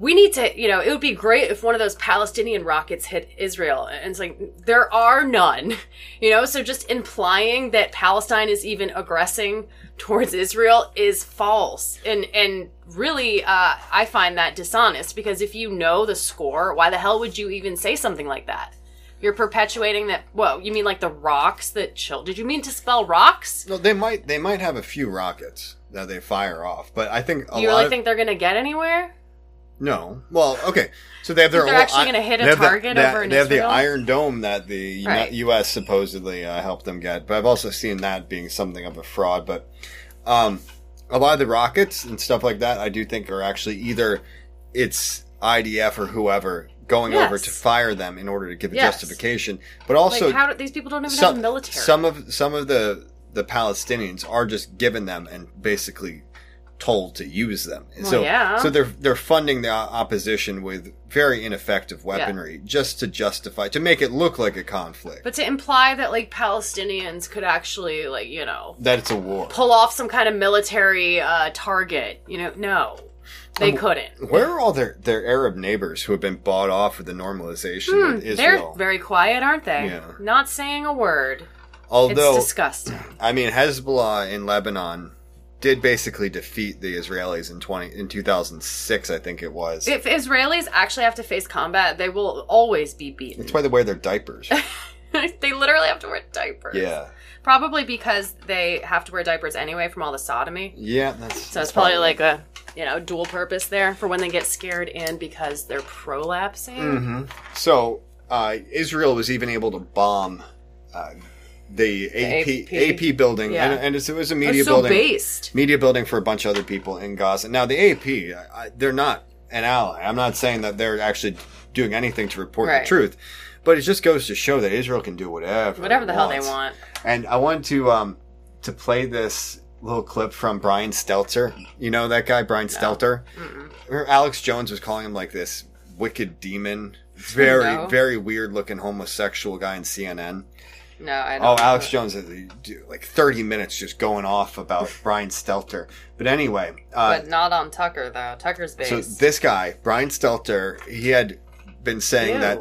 "We need to, you know, it would be great if one of those Palestinian rockets hit Israel." And it's like there are none, you know. So just implying that Palestine is even aggressing towards Israel is false, and and really, uh, I find that dishonest because if you know the score, why the hell would you even say something like that? You're perpetuating that. Whoa, you mean like the rocks that chill? Did you mean to spell rocks? no, they might they might have a few rockets. that they fire off. But I think you really of, think they're going to get anywhere? No. Well, okay. So they have their They're actually gonna hit a they have the- target over in They have the Iron Dome that the Right. U.S. supposedly uh, helped them get, but I've also seen that being something of a fraud. But um, a lot of the rockets and stuff like that, I do think are actually either it's IDF or whoever going over to fire them in order to give a Yes. justification. But also, like, how do, these people don't even have some a military. some of some of the the Palestinians are just given them and basically told to use them. so yeah. so they're they're funding the opposition with very ineffective weaponry just to justify to make it look like a conflict. but to imply that like Palestinians could actually like you know that it's a war. pull off some kind of military uh, target, you know, no, they couldn't. Where are all their, their Arab neighbors who have been bought off with the normalization with Hmm, They're Israel? very quiet, aren't they? Yeah. Not saying a word. Although it's disgusting. I mean Hezbollah in Lebanon did basically defeat the Israelis in twenty in two thousand six, I think it was. If Israelis actually have to face combat, they will always be beaten. That's why they wear their diapers. they literally have to wear diapers. yeah. Probably because they have to wear diapers anyway from all the sodomy. Yeah, that's So it's probably like a you know dual purpose there for when they get scared and because they're prolapsing. Mm-hmm. So uh, Israel was even able to bomb uh, the AP, AP. AP building, Yeah. and, and it's- it was a media so building, based. media building for a bunch of other people in Gaza. Now the AP, I, I- they're not an ally. I'm not saying that they're actually doing anything to report Right. the truth, but it just goes to show that Israel can do whatever, Whatever the hell they want. And I wanted to um to play this little clip from Brian Stelter. You know that guy, Brian Stelter. Or Alex Jones was calling him like this wicked demon, very No. very weird looking homosexual guy in CNN. No, I don't. Oh, know. Alex Jones, do- like thirty minutes just going off about Brian Stelter. But anyway, uh, But not on Tucker though. Tucker's based. so this guy, Brian Stelter, he had been saying Ew. that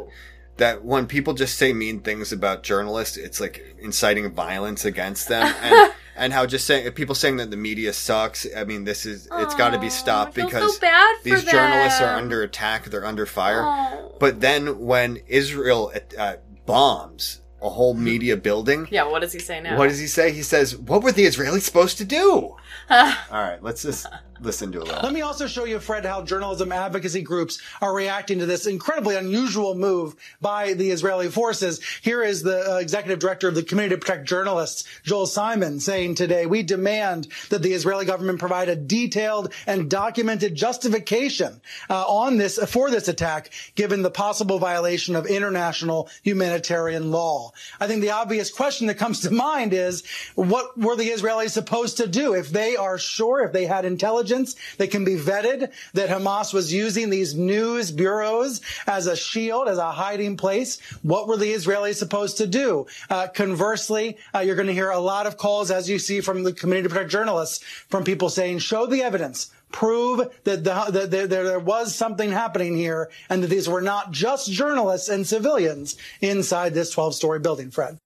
that when people just say mean things about journalists, it's like inciting violence against them, and and how just saying people saying that the media sucks. I mean, this is it's got to be stopped because so these journalists are under attack. They're under fire. Oh. But then when Israel uh, bombs a whole media building. Yeah, what does he say now? What does he say? He says, "What were the Israelis supposed to do?" All right, let's just listen to it. Let me also show you, Fred, how journalism advocacy groups are reacting to this incredibly unusual move by the Israeli forces. Here is the uh, executive director of the Committee to Protect Journalists, Joel Simon, saying today, we demand that the Israeli government provide a detailed and documented justification uh, on this, for this attack, given the possible violation of international humanitarian law. I think the obvious question that comes to mind is, what were the Israelis supposed to do? If they are sure, if they had intelligence that can be vetted, that Hamas was using these news bureaus as a shield, as a hiding place, what were the Israelis supposed to do? Uh, conversely, uh, you're going to hear a lot of calls, as you see from the Committee to Protect Journalists, from people saying, show the evidence. Prove that, the, that there, there was something happening here and that these were not just journalists and civilians inside this 12 story building, Fred.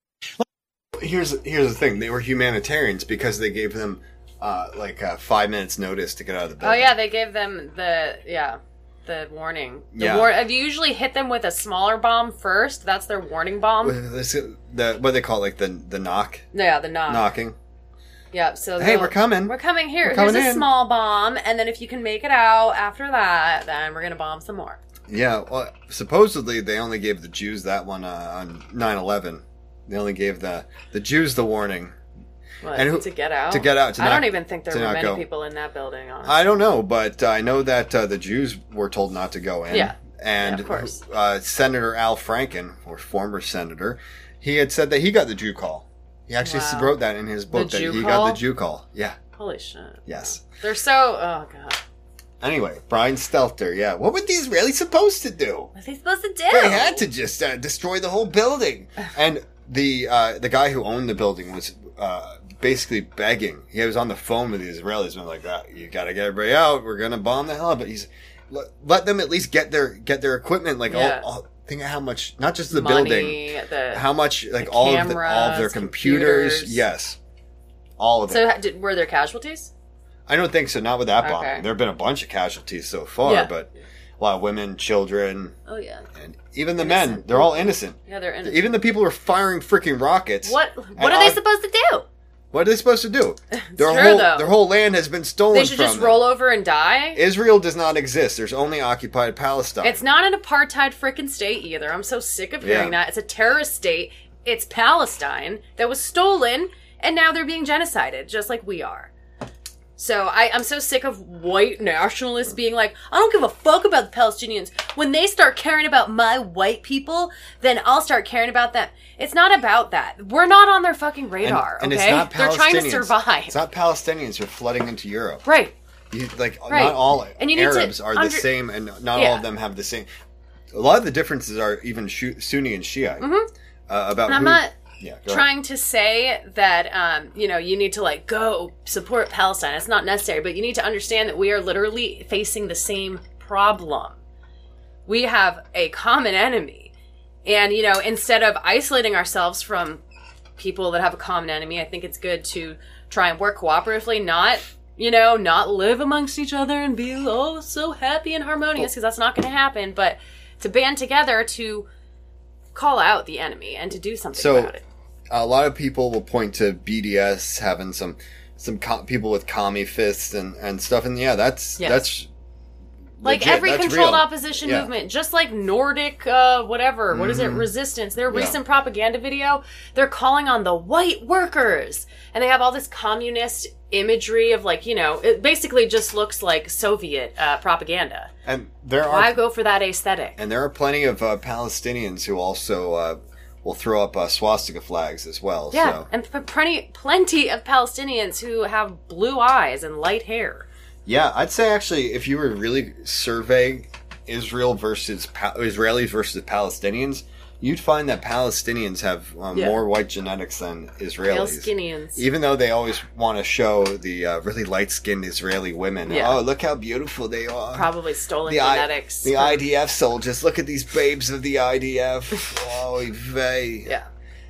Here's here's the thing: they were humanitarians because they gave them uh, like uh, five minutes notice to get out of the bed Oh yeah, they gave them the yeah the warning. The Yeah. war- you usually hit them with a smaller bomb first? That's their warning bomb. The what they call it, like the the knock yeah, the knock. knocking. Yeah. So Hey, we're coming. We're coming here. We're coming Here's a small bomb, and then if you can make it out after that, then we're gonna bomb some more. Yeah, well, supposedly they only gave the Jews that one uh, on 9-11. They only gave the the Jews the warning. What, And who- to get out. to get out, I not- don't even think there were many go. people in that building. Honestly. I don't know, but I know that uh, the Jews were told not to go in. Yeah. and Yeah, of course. Uh, Senator Al Franken, or former senator, he had said that he got the Jew call. He actually Wow. wrote that in his book The that Jew he call? got the Jew call. Yeah. Holy shit. Yes. They're so. Oh god. Anyway, Brian Stelter. Yeah. What were the Israelis supposed to do? What are they supposed to do? They had to just uh, destroy the whole building. And the uh, the guy who owned the building was uh, basically begging. He was on the phone with the Israelis and like, ah, "You got to get everybody out. We're gonna bomb the hell." out." But he's let, let them at least get their get their equipment. Like, Yeah. all, all, think of how much, not just the Money, building, the how much, like all of the, all of their computers. computers. Yes, all of it. So did, were there casualties? I don't think so. Not with that bomb. Okay. There have been a bunch of casualties so far, Yeah. but a lot of women, children, Oh yeah. and even the men. They're all innocent. Yeah, they're in. Even the people who are firing freaking rockets. what? What are they supposed to do? What are they supposed to do? Their true, whole though. their whole land has been stolen. They should just them. roll over and die. Israel does not exist. There's only occupied Palestine. It's not an apartheid frickin' state either. I'm so sick of hearing Yeah. that. It's a terrorist state. It's Palestine that was stolen, and now they're being genocided, just like we are. So I, I'm so sick of white nationalists being like, I don't give a fuck about the Palestinians. When they start caring about my white people, then I'll start caring about them. It's not about that. We're not on their fucking radar. and okay, it's not they're trying to Palestinians. survive. It's not Palestinians who are flooding into Europe. right. You, like Right. not all And you need to Arabs are the under- same, and not all Yeah. of them have the same. A lot of the differences are even Shu- Sunni and Shiite uh, about. Mm-hmm. And I'm who- not yeah, go ahead. trying to say that um, you know you need to like go support Palestine. It's not necessary, but you need to understand that we are literally facing the same problem. We have a common enemy, and you know instead of isolating ourselves from people that have a common enemy, I think it's good to try and work cooperatively, not you know not live amongst each other and be oh so happy and harmonious because that's not going to happen, but to band together to call out the enemy and to do something So, about it. A lot of people will point to BDS having some some people with commie fists and and stuff, and yeah, that's that's like legit. every That's controlled real. opposition Yeah. movement just like nordic uh whatever what is it resistance their Mm-hmm. Yeah. recent propaganda video they're calling on the white workers and they have all this communist imagery of like you know it basically just looks like soviet uh, propaganda And there are why are go for that aesthetic and there are plenty of uh, Palestinians who also uh, will throw up uh, swastika flags as well. yeah So. and p- plenty plenty of palestinians who have blue eyes and light hair Yeah, I'd say actually, if you were really surveying Israel versus pa- Israelis versus Palestinians, you'd find that Palestinians have um, Yeah. more white genetics than Israelis. palestinians Even though they always want to show the uh, really light-skinned Israeli women, Yeah. oh look how beautiful they are. probably stolen the I- genetics the IDF soldiers. Look at these babes of the IDF. oh, vey. yeah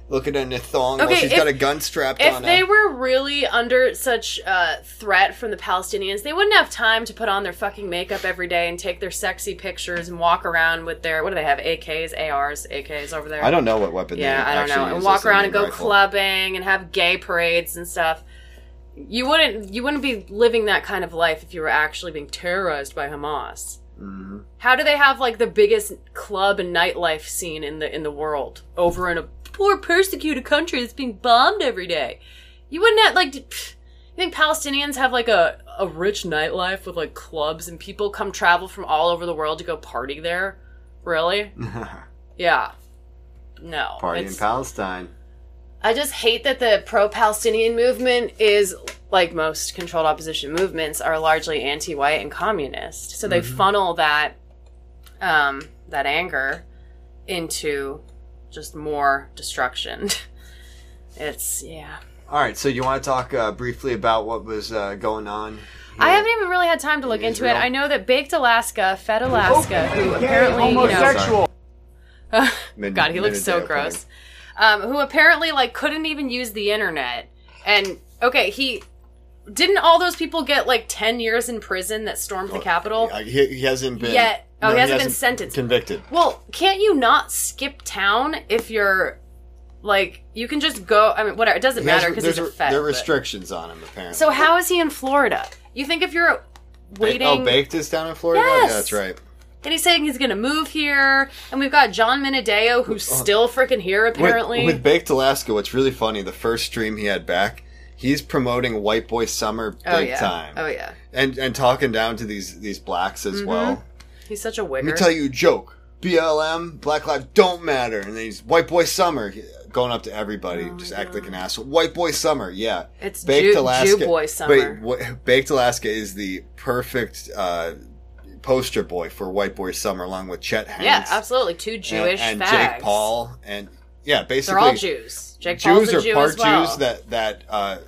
Look at the thong. Okay, while she's if- got a gun strapped If on they her. were really under such uh, threat from the Palestinians, they wouldn't have time to put on their fucking makeup every day and take their sexy pictures and walk around with their what do they have? AKs, ARs, AKs over there. I don't know what weapon. Yeah, I don't know. And walk around and go rifle. clubbing and have gay parades and stuff. You wouldn't you wouldn't be living that kind of life if you were actually being terrorized by Hamas. Mm-hmm. How do they have like the biggest club and nightlife scene in the in the world over in a poor persecuted country that's being bombed every day? You wouldn't have like. You think Palestinians have like a a rich nightlife with like clubs and people come travel from all over the world to go party there? Really? yeah. No. Party in Palestine. I just hate that the pro-Palestinian movement is like most controlled opposition movements are largely anti-white and communist. So they funnel that um that anger into just more destruction. it's yeah. All right, so you want to talk uh, briefly about what was uh, going on? I haven't even really had time to look into it. I know that Baked Alaska, Fed Alaska, who apparently you know, Mid- God, he looks so gross. Um, who apparently like couldn't even use the internet. And okay, he didn't all those people get like ten years in prison that stormed the Capitol? Uh, he, he hasn't been Yet- oh, he hasn't been sentenced. convicted. Well, can't you not skip town if you're like you can just go? I mean, whatever. It doesn't He matter because there's he's a Fed. There are but- restrictions on him apparently. So how is he in Florida? You think if you're waiting? Oh, baked is down in Florida. Yes! Yeah, that's right. And he's saying he's going to move here, and we've got John Minadeo who's still freaking here apparently. With, with Baked Alaska, what's really funny, the first stream he had back, he's promoting White Boy Summer big oh yeah, time, oh yeah, and and talking down to these these blacks as well. he's such a wigger. Let me tell you a joke. BLM, Black Lives don't matter, and then he's White Boy Summer going up to everybody, just act like an asshole. White Boy Summer, yeah. Oh It's Jew- Jew Boy Summer. Wait, wh- Baked Alaska is the perfect uh, poster boy for White Boy Summer, along with Chet Hanks. yeah, absolutely. Two and- Jewish and, fags. Jake Paul, and yeah, basically They're all Jews. Jake Paul's Jews a are Jew part well. Jews that that uh,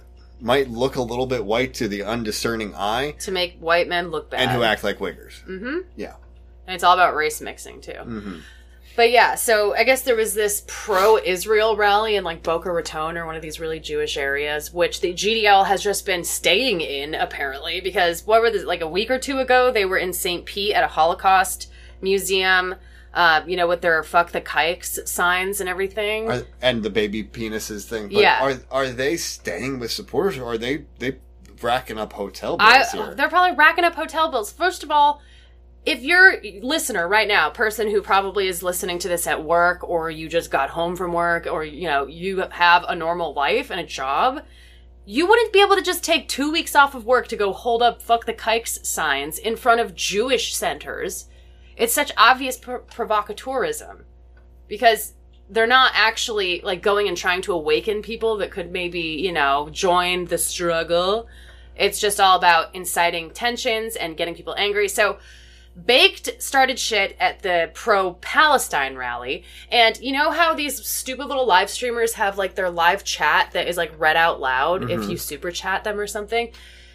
might look a little bit white to the undiscerning eye, to make white men look bad, and who act like wiggers. Mm-hmm. Yeah. And it's all about race mixing too. Mm-hmm. But yeah, so I guess there was this pro-Israel rally in like Boca Raton or one of these really Jewish areas, which the GDL has just been staying in apparently because what were this like a week or two ago they were in St. Pete at a Holocaust museum. Uh, you know, with their "fuck the kikes" signs and everything. Are, and the baby penises thing. But Yeah. Are are they staying with supporters, or are they they racking up hotel bills I, here? they're probably racking up hotel bills. First of all, if you're a listener right now, person who probably is listening to this at work, or you just got home from work, or you know you have a normal life and a job, you wouldn't be able to just take two weeks off of work to go hold up "fuck the kikes" signs in front of Jewish centers. It's such obvious pr- provocateurism because they're not actually like going and trying to awaken people that could maybe you know join the struggle. It's just all about inciting tensions and getting people angry. So baked started shit at the pro palestine rally. And you know how these stupid little live streamers have like their live chat that is like read out loud if mm-hmm. you super chat them or something?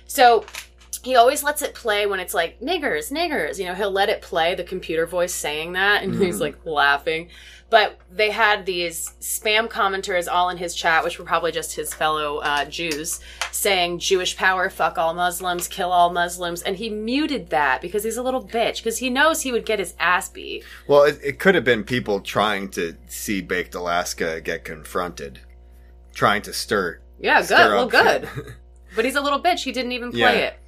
So he always lets it play when it's like niggers, niggers. You know, he'll let it play the computer voice saying that, and he's like laughing. But they had these spam commenters all in his chat, which were probably just his fellow uh, Jews, saying Jewish power, fuck all Muslims, kill all Muslims, and he muted that because he's a little bitch because he knows he would get his ass beat. well, it, it could have been people trying to see Baked Alaska get confronted, trying to stir. Yeah, good. stir Well, good. But he's a little bitch. He didn't even play Yeah. it.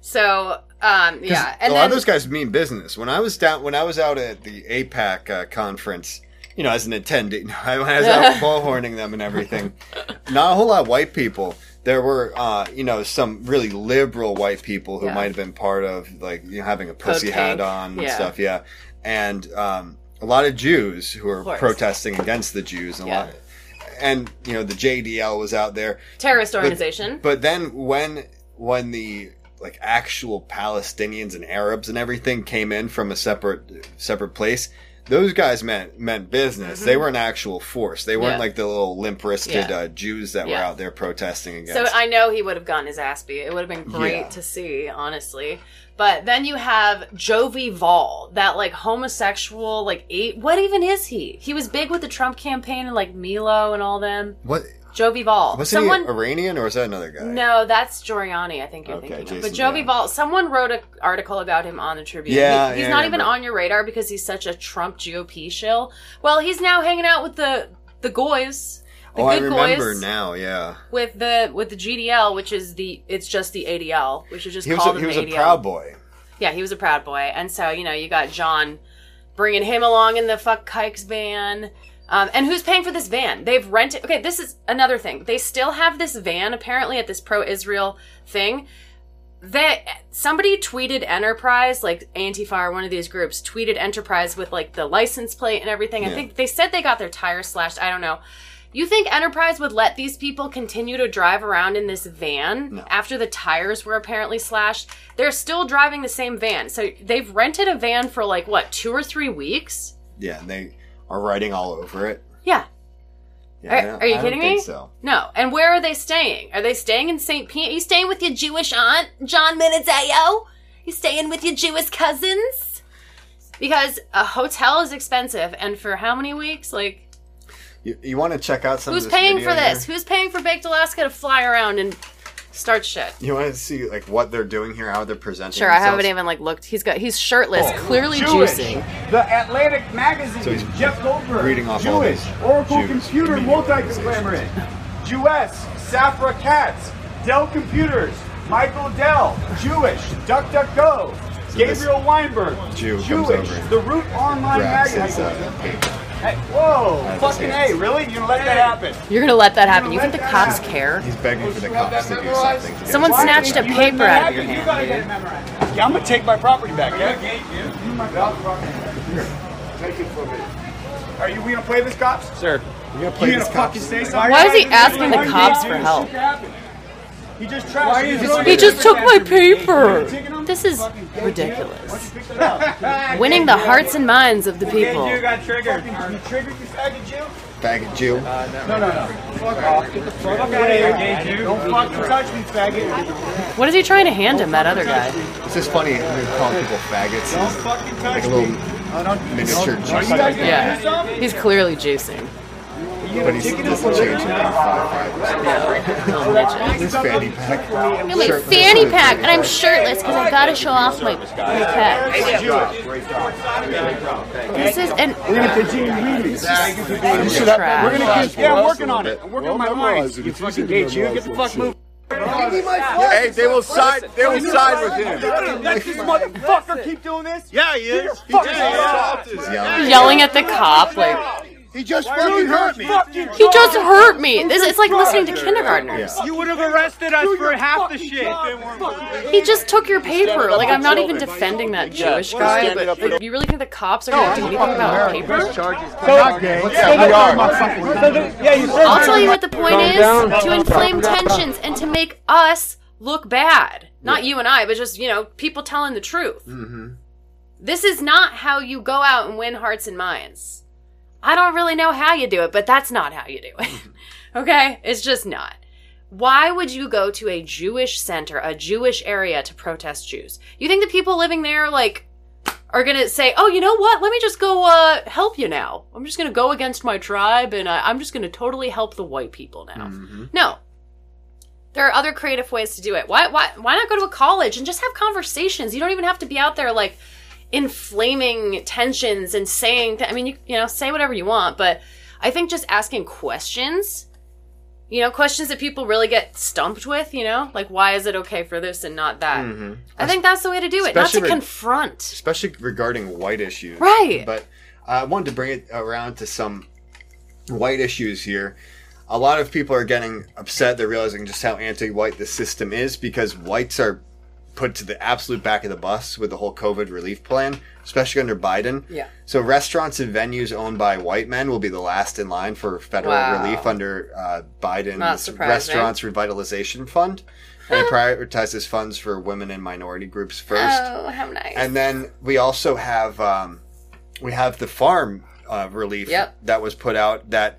So, um, yeah, a and lot of those guys mean business. When I was down, when I was out at the AIPAC uh, conference, you know, as an attendee, I was out bullhorning them and everything. Not a whole lot of white people. There were, uh, you know, some really liberal white people who Yeah. might have been part of, like, you know, having a pussy Code hat on and Yeah. stuff. Yeah, and um, a lot of Jews who were course. protesting against the Jews. And a Yeah. lot, and you know, the JDL was out there. terrorist organization. But then when when the like actual Palestinians and Arabs and everything came in from a separate separate place, those guys meant meant business. They were an actual force. They weren't Mm-hmm. Yeah. like the little limp wristed Yeah. uh, Jews that were out there protesting against. So. I know he would have gotten his ass beat. It would have been great Yeah. to see, honestly. But then you have Jovi Val, that like homosexual, like eight. What even is he? He was big with the Trump campaign and like Milo and all them. what Jovi Val. was someone. he Iranian or was that another guy? no, that's Giuliani. I think you're Okay, thinking of. Jason, But Jovi yeah. Vol. Someone wrote an article about him on the Tribune. Yeah, He- he's yeah, not even on your radar because he's such a Trump GOP shill. Well, he's now hanging out with the the goys. The oh, I remember now. Yeah, with the with the GDL, which is the it's just the ADL, which is just he was a, he was the a proud boy. Yeah, he was a proud boy, and so you know you got John bringing him along in the fuck kikes van. Um, and who's paying for this van? They've rented. Okay, this is another thing. They still have this van apparently at this pro-Israel thing. That somebody tweeted Enterprise, like Antifa or one of these groups, tweeted Enterprise with like the license plate and everything. I think they said they got their tires slashed. I don't know. You think Enterprise would let these people continue to drive around in this van No. after the tires were apparently slashed? They're still driving the same van. So they've rented a van for like what, two or three weeks? Yeah, they are writing all over it. Yeah. Yeah, Are- are you I kidding think me? So No. And where are they staying? Are they staying in St. Pete? Are you staying with your Jewish aunt, John Minadeo? You staying with your Jewish cousins? Because a hotel is expensive, and for how many weeks? Like, you, you want to check out some? who's paying for this? here? Who's paying for Baked Alaska to fly around and start shit? You want to see like what they're doing here, how they're presenting. Sure, I haven't even like looked. He's got he's shirtless, clearly Jewish. juicing. The Atlantic Magazine. So he's Jeff Goldberg. reading off all Jewish. these Oracle Jews Computer comedians. multi-conglomerate. Jewess. Safra Catz. Dell Computers. Michael Dell. Jewish. DuckDuckGo. Gabriel Weinberg. Jew comes Jewish. over The Root Online grabs his Magazine. uh, paper. Hey, whoa, fucking hands. A, really? You gonna let that happen? You're gonna let that happen. You think the cops care? He's begging for the cops to do something. to Someone snatched a You paper out of your happen? You hand. gotta get it memorized. Yeah, I'm gonna take my property back, yeah? Take it from me. Are you we gonna play this, cops? Sir. You gonna play You this gonna cops? fucking say something? Why is he asking the cops for do help? Shit happen? He just trashed you. just- He just took my paper. This is ridiculous. Pick that up. Winning the hearts and minds of the people. You got triggered. You triggered, you faggot Jew? Faggot Jew. Uh, no, no, no. Fuck off. Get the fuck out of here, gay Jew. Don't fucking touch me, faggot. What is he trying to hand him, that other guy? It's just funny when calling people faggots. Don't It's fucking like touch a little me. miniature Are juice. guys gonna do Yeah. He's clearly juicing. You But he's just changing it This fanny pack. I'm my fanny pack, and I'm shirtless because I gotta show off my, my pack. This is an We're gonna continue reading. You should have- trash. We're gonna keep, yeah, I'm working on it. I'm working on my lines. You fucking gay Jew, get the fuck moving. Hey, they will side. They will side with him. Let this motherfucker keep doing this. Yeah, he is. He yelling. yelling at the cop like He just fucking hurt me. he just hurt me. This it's like listening to kindergartners. You would have arrested us for half the shit. He just took your paper. Like I'm not even defending that Jewish guy, but like, you really think the cops are gonna do anything about paper? Not gay. Yeah, we are. So the- Yeah, you said. I'll tell you what the point is to inflame tensions and to make us look bad. Not you and I, but just, you know, people telling the truth. This is not how you go out and win hearts and minds. I don't really know how you do it, but that's not how you do it. okay? It's just not. Why would you go to a Jewish center, a Jewish area to protest Jews? You think the people living there, like, are gonna say, "Oh, you know what? Let me just go uh, help you now. I'm just gonna go against my tribe, and uh, I'm just gonna totally help the white people now." No, there are other creative ways to do it. Why, why, why not go to a college and just have conversations? You don't even have to be out there like inflaming tensions and saying. Th- I mean, you you know, say whatever you want, but I think just asking questions. You know, questions that people really get stumped with, you know? Like, why is it okay for this and not that? Mm-hmm. I think that's the way to do it, not to with- confront. especially regarding white issues. Right. But I wanted to bring it around to some white issues here. A lot of people are getting upset. They're realizing just how anti-white the system is because whites are put to the absolute back of the bus with the whole COVID relief plan, especially under Biden. Yeah. So restaurants and venues owned by white men will be the last in line for federal Wow. relief under uh, Biden's. Restaurants Revitalization Fund. And it prioritizes funds for women and minority groups first. Oh, how nice. And then we also have um, we have the farm uh, relief Yep. that was put out that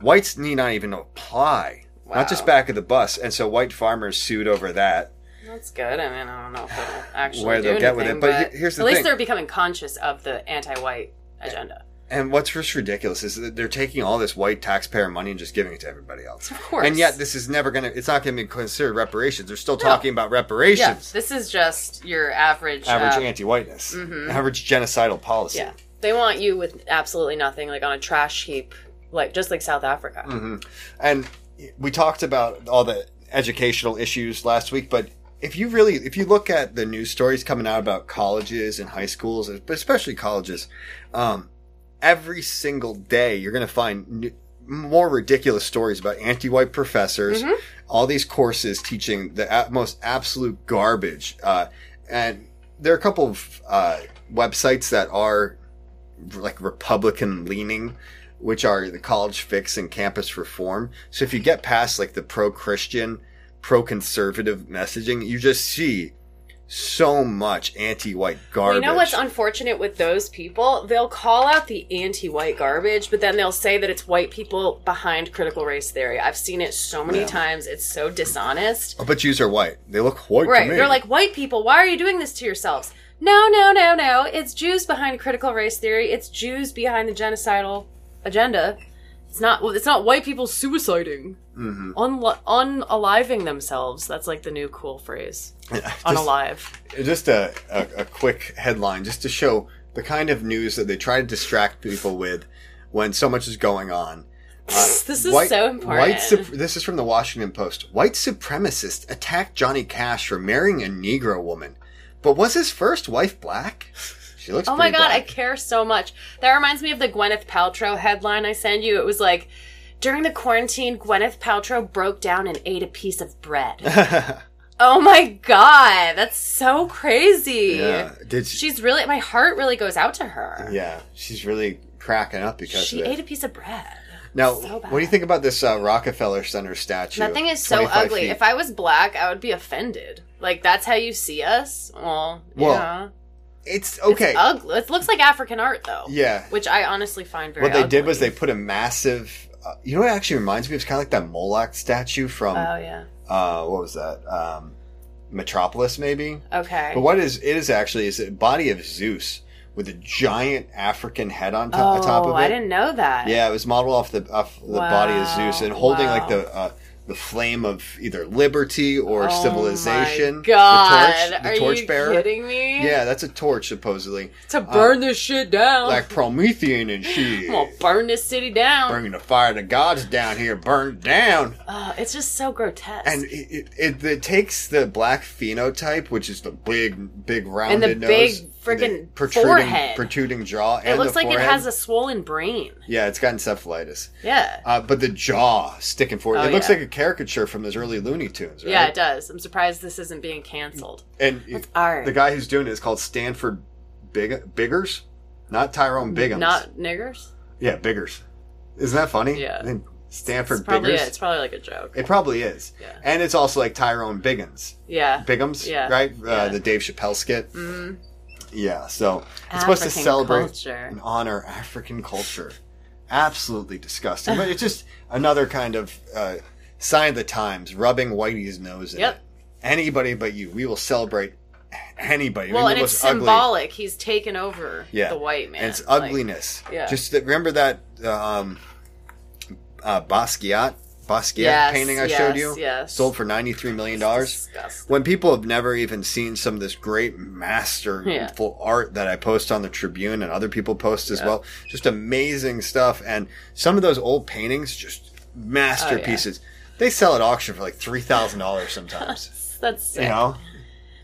whites need not even apply, not just back of the bus. And so white farmers sued over that. That's good. I mean, I don't know if it'll actually Where do they'll get with anything, it, but he- here's the at least thing. they're becoming conscious of the anti-white agenda. And what's just ridiculous is that they're taking all this white taxpayer money and just giving it to everybody else. Of course. And yet this is never going to, it's not going to be considered reparations. They're still talking about reparations. Yeah, this is just your average. Average uh, anti-whiteness. Average genocidal policy. Yeah, they want you with absolutely nothing, like on a trash heap, like just like South Africa. Mm-hmm. And we talked about all the educational issues last week, but if you really, if you look at the news stories coming out about colleges and high schools, but especially colleges, um, every single day you're going to find new, more ridiculous stories about anti-white professors, all these courses teaching the most absolute garbage. Uh, and there are a couple of uh, websites that are like Republican leaning, which are the College Fix and Campus Reform. So if you get past like the pro-Christian, pro-conservative messaging, you just see so much anti-white garbage. you know what's unfortunate with those people? They'll call out the anti-white garbage, but then they'll say that it's white people behind critical race theory. I've seen it so many times. It's so dishonest. Oh, but Jews are white. They look white Right. to me. They're like, white people, why are you doing this to yourselves? No, no, no, no. It's Jews behind critical race theory. It's Jews behind the genocidal agenda. It's not. Well, it's not white people suiciding, mm-hmm. Unli- unaliving themselves. That's like the new cool phrase. Unalive. just a, a, a quick headline just to show the kind of news that they try to distract people with when so much is going on. this is White- so important. White sup- this is from the Washington Post. White supremacist attacked Johnny Cash for marrying a Negro woman, but was his first wife black? She looks. Oh my god, I care so much. That reminds me of the Gwyneth Paltrow headline I sent you. It was like, during the quarantine, Gwyneth Paltrow broke down and ate a piece of bread. oh my god, that's so crazy. Yeah, did she? She's really, my heart really goes out to her. Yeah, she's really cracking up because She of it. ate a piece of bread. now, so what do you think about this uh, Rockefeller Center statue? That thing is so ugly. feet? If I was black, I would be offended. Like, that's how you see us? Well, Well, yeah. it's okay. It's ugly. It looks like African art, though. Yeah. Which I honestly find very what they did was they put a massive. Uh, you know what it actually reminds me of? It's kind of like that Moloch statue from. Oh, yeah. uh, what was that? Um, Metropolis, maybe. Okay. But what is it is actually is a body of Zeus with a giant African head on top, on top Oh, of it. Oh I didn't know that. Yeah, it was modeled off the off the body of Zeus and holding wow. like the uh, the flame of either liberty or Oh civilization. My God, the torch, the are torch you bearer. kidding me? Yeah, that's a torch supposedly. To uh, burn this shit down. Like Promethean and shit. I'm gonna burn this city down. Bringing the fire of the gods down here, burn down. Oh, it's just so grotesque. And it, it, it, it takes the black phenotype, which is the big, big rounded the nose, big friggin' protruding, forehead. protruding jaw, it looks like it has a swollen brain. yeah, it's got encephalitis. Yeah. Uh, but the jaw sticking forward, Oh, it looks yeah. like a caricature from those early Looney Tunes, right? Yeah, it does. I'm surprised this isn't being canceled. And That's art. the guy who's doing it is called Sanford Big Biggers, not Tyrone Biggums. Not niggers? yeah, Biggers. Isn't that funny? Yeah. Sanford It's probably Biggers. it. It's probably like a joke. It probably is. Yeah. And it's also like Tyrone Biggins. Yeah. Biggums, Yeah. right? Uh, the Dave Chappelle skit. Mm-hmm. Yeah, so it's supposed to celebrate culture. and honor African culture. Absolutely disgusting. but it's just another kind of uh, sign of the times, rubbing Whitey's nose in Yep. it. Anybody but you. We will celebrate anybody. Well, mean, and the it's most ugly- symbolic. He's taken over yeah. the white man. And it's Like, ugliness. yeah. Just that, remember that um, uh, Basquiat Basquiat Yes, painting I yes, showed you? yes. Sold for ninety three million dollars. When people have never even seen some of this great masterful art that I post on the Tribune and other people post as well, just amazing stuff. And some of those old paintings, just masterpieces. They sell at auction for like three thousand dollars sometimes. That's sick. you know,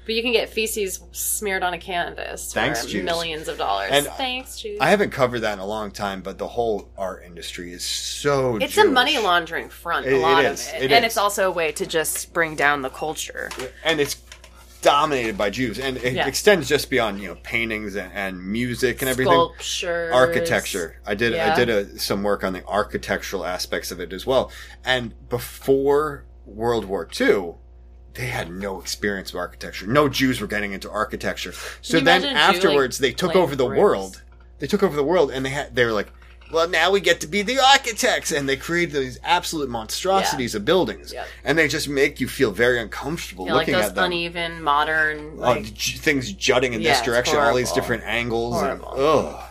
But you can get feces smeared on a canvas Thanks, for Jews. millions of dollars. And Thanks, Jews. I haven't covered that in a long time, but the whole art industry is so. it's a money laundering front, It- a lot it of it. It and is. it's also a way to just bring down the culture. and it's dominated by Jews, and it Yeah. extends just beyond you know paintings and, and music and everything. Sculptures. Architecture. I did. I did a, some work on the architectural aspects of it as well. And before World War II, they had no experience with architecture. No Jews were getting into architecture. So then imagine a Jew, afterwards, like, they took over the world. They took over the world, and they had. They were like. Well, now we get to be the architects, and they created these absolute monstrosities of buildings, Yep. and they just make you feel very uncomfortable Yeah, like looking those at them. uneven, modern. Oh, Like, j- things jutting in Yeah, this direction, all these different angles. and- ugh.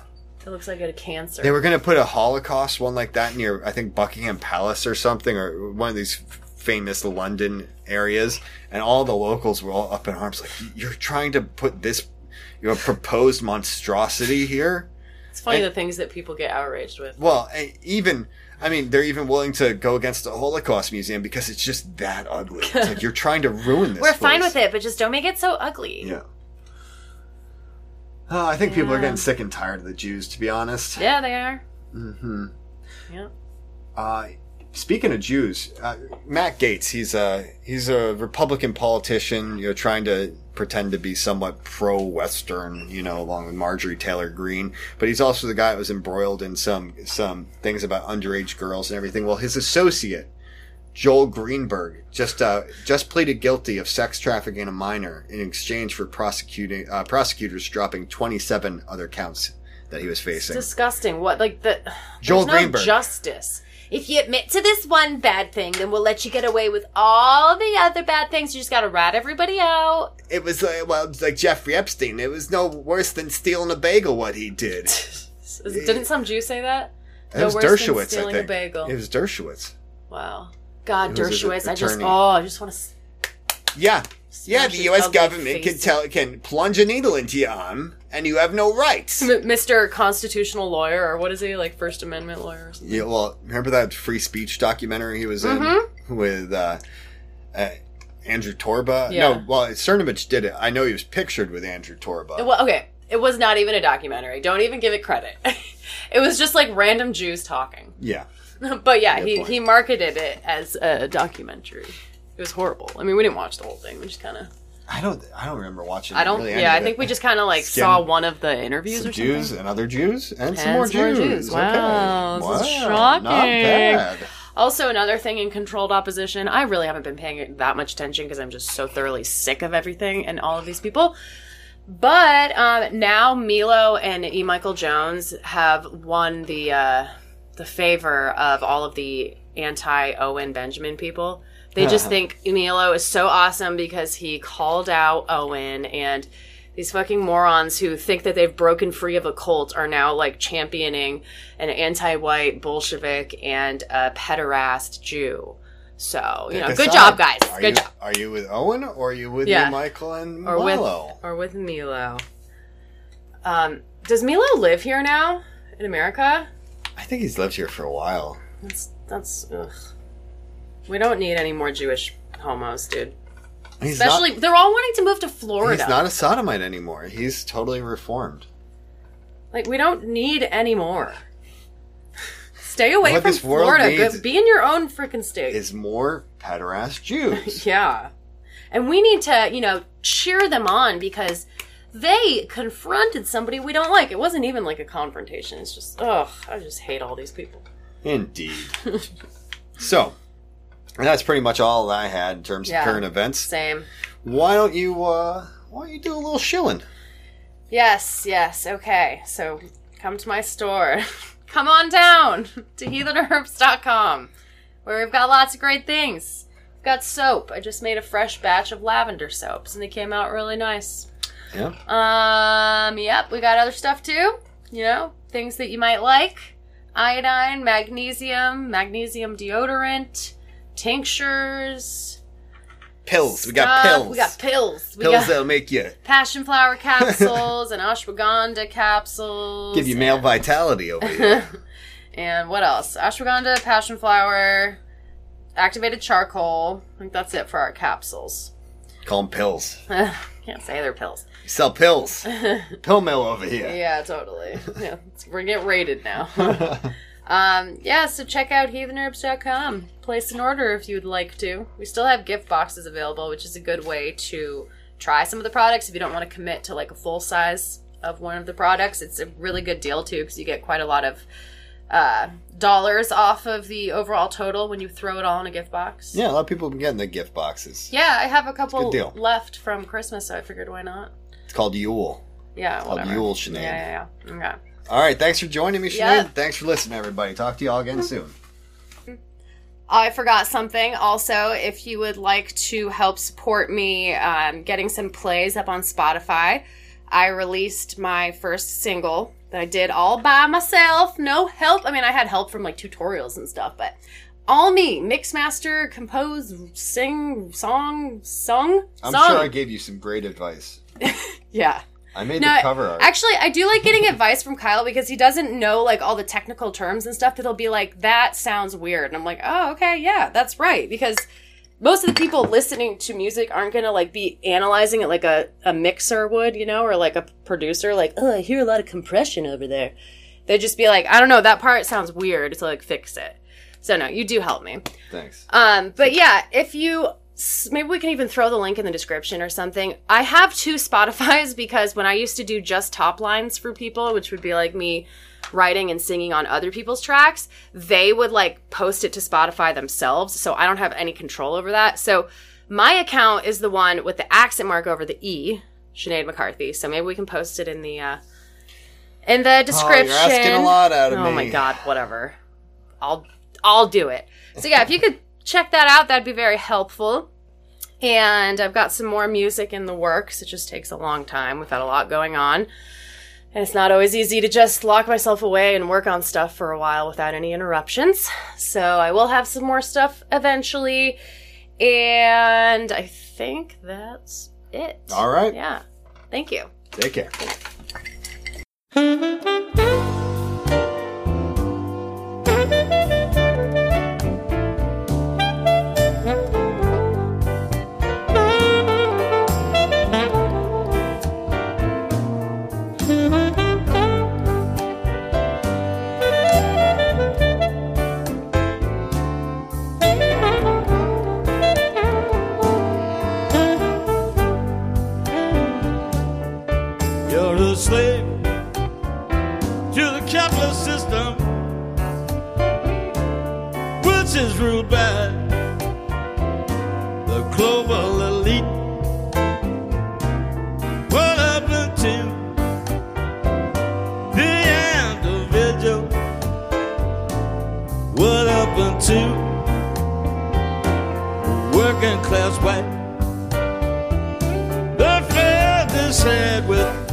it looks like a cancer. They were going to put a Holocaust one like that near, I think, Buckingham Palace or something, or one of these famous London areas, and all the locals were all up in arms, like, "You're trying to put this, your proposed monstrosity here." it's funny and- the things that people get outraged with. Well, eh, even. I mean, they're even willing to go against the Holocaust Museum because it's just that ugly. It's like you're trying to ruin this. We're fine with it, but just don't make it so ugly. Yeah. Oh, I think people are getting sick and tired of the Jews, to be honest. Yeah, they are. Mm-hmm. Yeah. Uh, speaking of Jews, uh, Matt Gaetz, he's a he's a Republican politician, you know, trying to pretend to be somewhat pro-Western, you know, along with Marjorie Taylor Greene. But he's also the guy that was embroiled in some some things about underage girls and everything. Well, his associate. Joel Greenberg just uh, just pleaded guilty of sex trafficking a minor in exchange for prosecuting uh, prosecutors dropping 27 other counts that he was facing. Disgusting. What like the Joel no Greenberg. justice. If you admit to this one bad thing, then we'll let you get away with all the other bad things. You just got to rat everybody out. It was like, well, it's like Jeffrey Epstein. It was no worse than stealing a bagel. What he did. Didn't some Jew say that? It was worse than Dershowitz. I stealing a bagel. it was Dershowitz. Wow. God, It was Dershowitz. I just oh, I just want to. Yeah, yeah. The U.S. government can tell can plunge a needle into your arm, and you have no rights. Mr. Constitutional Lawyer, or what is he like, First Amendment lawyer? Or something? Yeah, well, remember that free speech documentary he was in Mm-hmm. with uh, uh, Andrew Torba? Yeah. No, well, Cernovich did it. I know he was pictured with Andrew Torba. Well, okay, it was not even a documentary. Don't even give it credit. it was just like random Jews talking. yeah. But yeah, Good he, point. he marketed it as a documentary. It was horrible. I mean, we didn't watch the whole thing. We just kind of. I don't. I don't remember watching. I don't. really yeah, I it. think we just kind of like Skim- saw one of the interviews some or something. Jews and other Jews and, some more some Jews. Jews. Wow, okay. this is shocking. Not bad. Also, another thing in controlled opposition, I really haven't been paying that much attention because I'm just so thoroughly sick of everything and all of these people. But um, now Milo and E. Michael Jones have won the uh, the favor of all of the anti Owen Benjamin people. They just think Milo is so awesome because he called out Owen and These fucking morons who think that they've broken free of a cult are now like championing an anti-white Bolshevik and a pederast Jew. So you know, Pick good job, guys. Are good you, job. Are you with Owen or are you with Yeah. Michael and Or with Milo? or with Milo. Um, does Milo live here now in America? I think he's lived here for a while. That's that's ugh. We don't need any more Jewish homos, dude. He's Especially, not, they're all wanting to move to Florida. he's not a sodomite anymore. He's totally reformed. Like, we don't need any more. Stay away What from this world Florida. needs Be in your own freaking state. Is more pederast Jews. yeah. And we need to, you know, cheer them on because they confronted somebody we don't like. It wasn't even like a confrontation. It's just, ugh, I just hate all these people. Indeed. so, and that's pretty much all I had in terms Yeah. of current events. Same. Why don't you, uh, why don't you do a little shilling? Yes, yes, okay. So come to my store. come on down to heathenherbs.com where we've got lots of great things. We've got soap. I just made a fresh batch of lavender soaps and they came out really nice. Yeah. Um, yep, we got other stuff too. You know, things that you might like. Iodine, magnesium, magnesium deodorant, tinctures. Pills. We got pills. We got pills. We pills got that'll make you passion flower capsules and ashwagandha capsules. give you male vitality over here. And what else? Ashwagandha, passion flower, activated charcoal. I think that's it for our capsules. Call them pills. Can't say they're pills. You sell pills. Pill mill over here. Yeah, totally. Yeah, we're getting rated now. Um, yeah, so check out heathenherbs.com. Place an order if you'd like to. We still have gift boxes available, which is a good way to try some of the products if you don't want to commit to like a full size of one of the products. It's a really good deal too because you get quite a lot of uh, dollars off of the overall total when you throw it all in a gift box. Yeah, a lot of people have been getting the gift boxes. Yeah, I have a couple deal. left from Christmas, so I figured why not? It's called Yule. Yeah, Called whatever. Yule Sinead. Yeah, yeah, yeah. Okay. All right, thanks for joining me, Sinead. Yeah. Thanks for listening, everybody. Talk to you all again soon. I forgot something. Also, if you would like to help support me um, getting some plays up on Spotify, I released my first single that I did all by myself. No help. I mean, I had help from like tutorials and stuff, but all me. Mix, master, compose, sing, song, sung. I'm sung. sure I gave you some great advice. yeah. I made No, the cover art. Actually, I do like getting advice from Kyle because he doesn't know like all the technical terms and stuff that he'll be like, that sounds weird. And I'm like, oh, okay, yeah, that's right. Because most of the people listening to music aren't gonna like be analyzing it like a, a mixer would, you know, or like a producer, like, oh, I hear a lot of compression over there. They'd just be like, I don't know, that part sounds weird, so like fix it. So no, you do help me. Thanks. Um, but yeah, if you maybe we can even throw the link in the description or something. I have two Spotify's because when I used to do just top lines for people, which would be like me writing and singing on other people's tracks, they would like post it to Spotify themselves. So I don't have any control over that. So my account is the one with the accent mark over the E, Sinead McCarthy. So maybe we can post it in the uh in the description. Oh, asking a lot out of oh me. Oh my god, whatever. I'll I'll do it. So yeah, if you could check that out, that'd be very helpful. And I've got some more music in the works. It just takes a long time. We've had a lot going on. And it's not always easy to just lock myself away and work on stuff for a while without any interruptions. So I will have some more stuff eventually. And I think that's it. All right. Yeah. Thank you. Take care. Is by the global elite. What happened to the individual? What happened to working class white? The fair this said with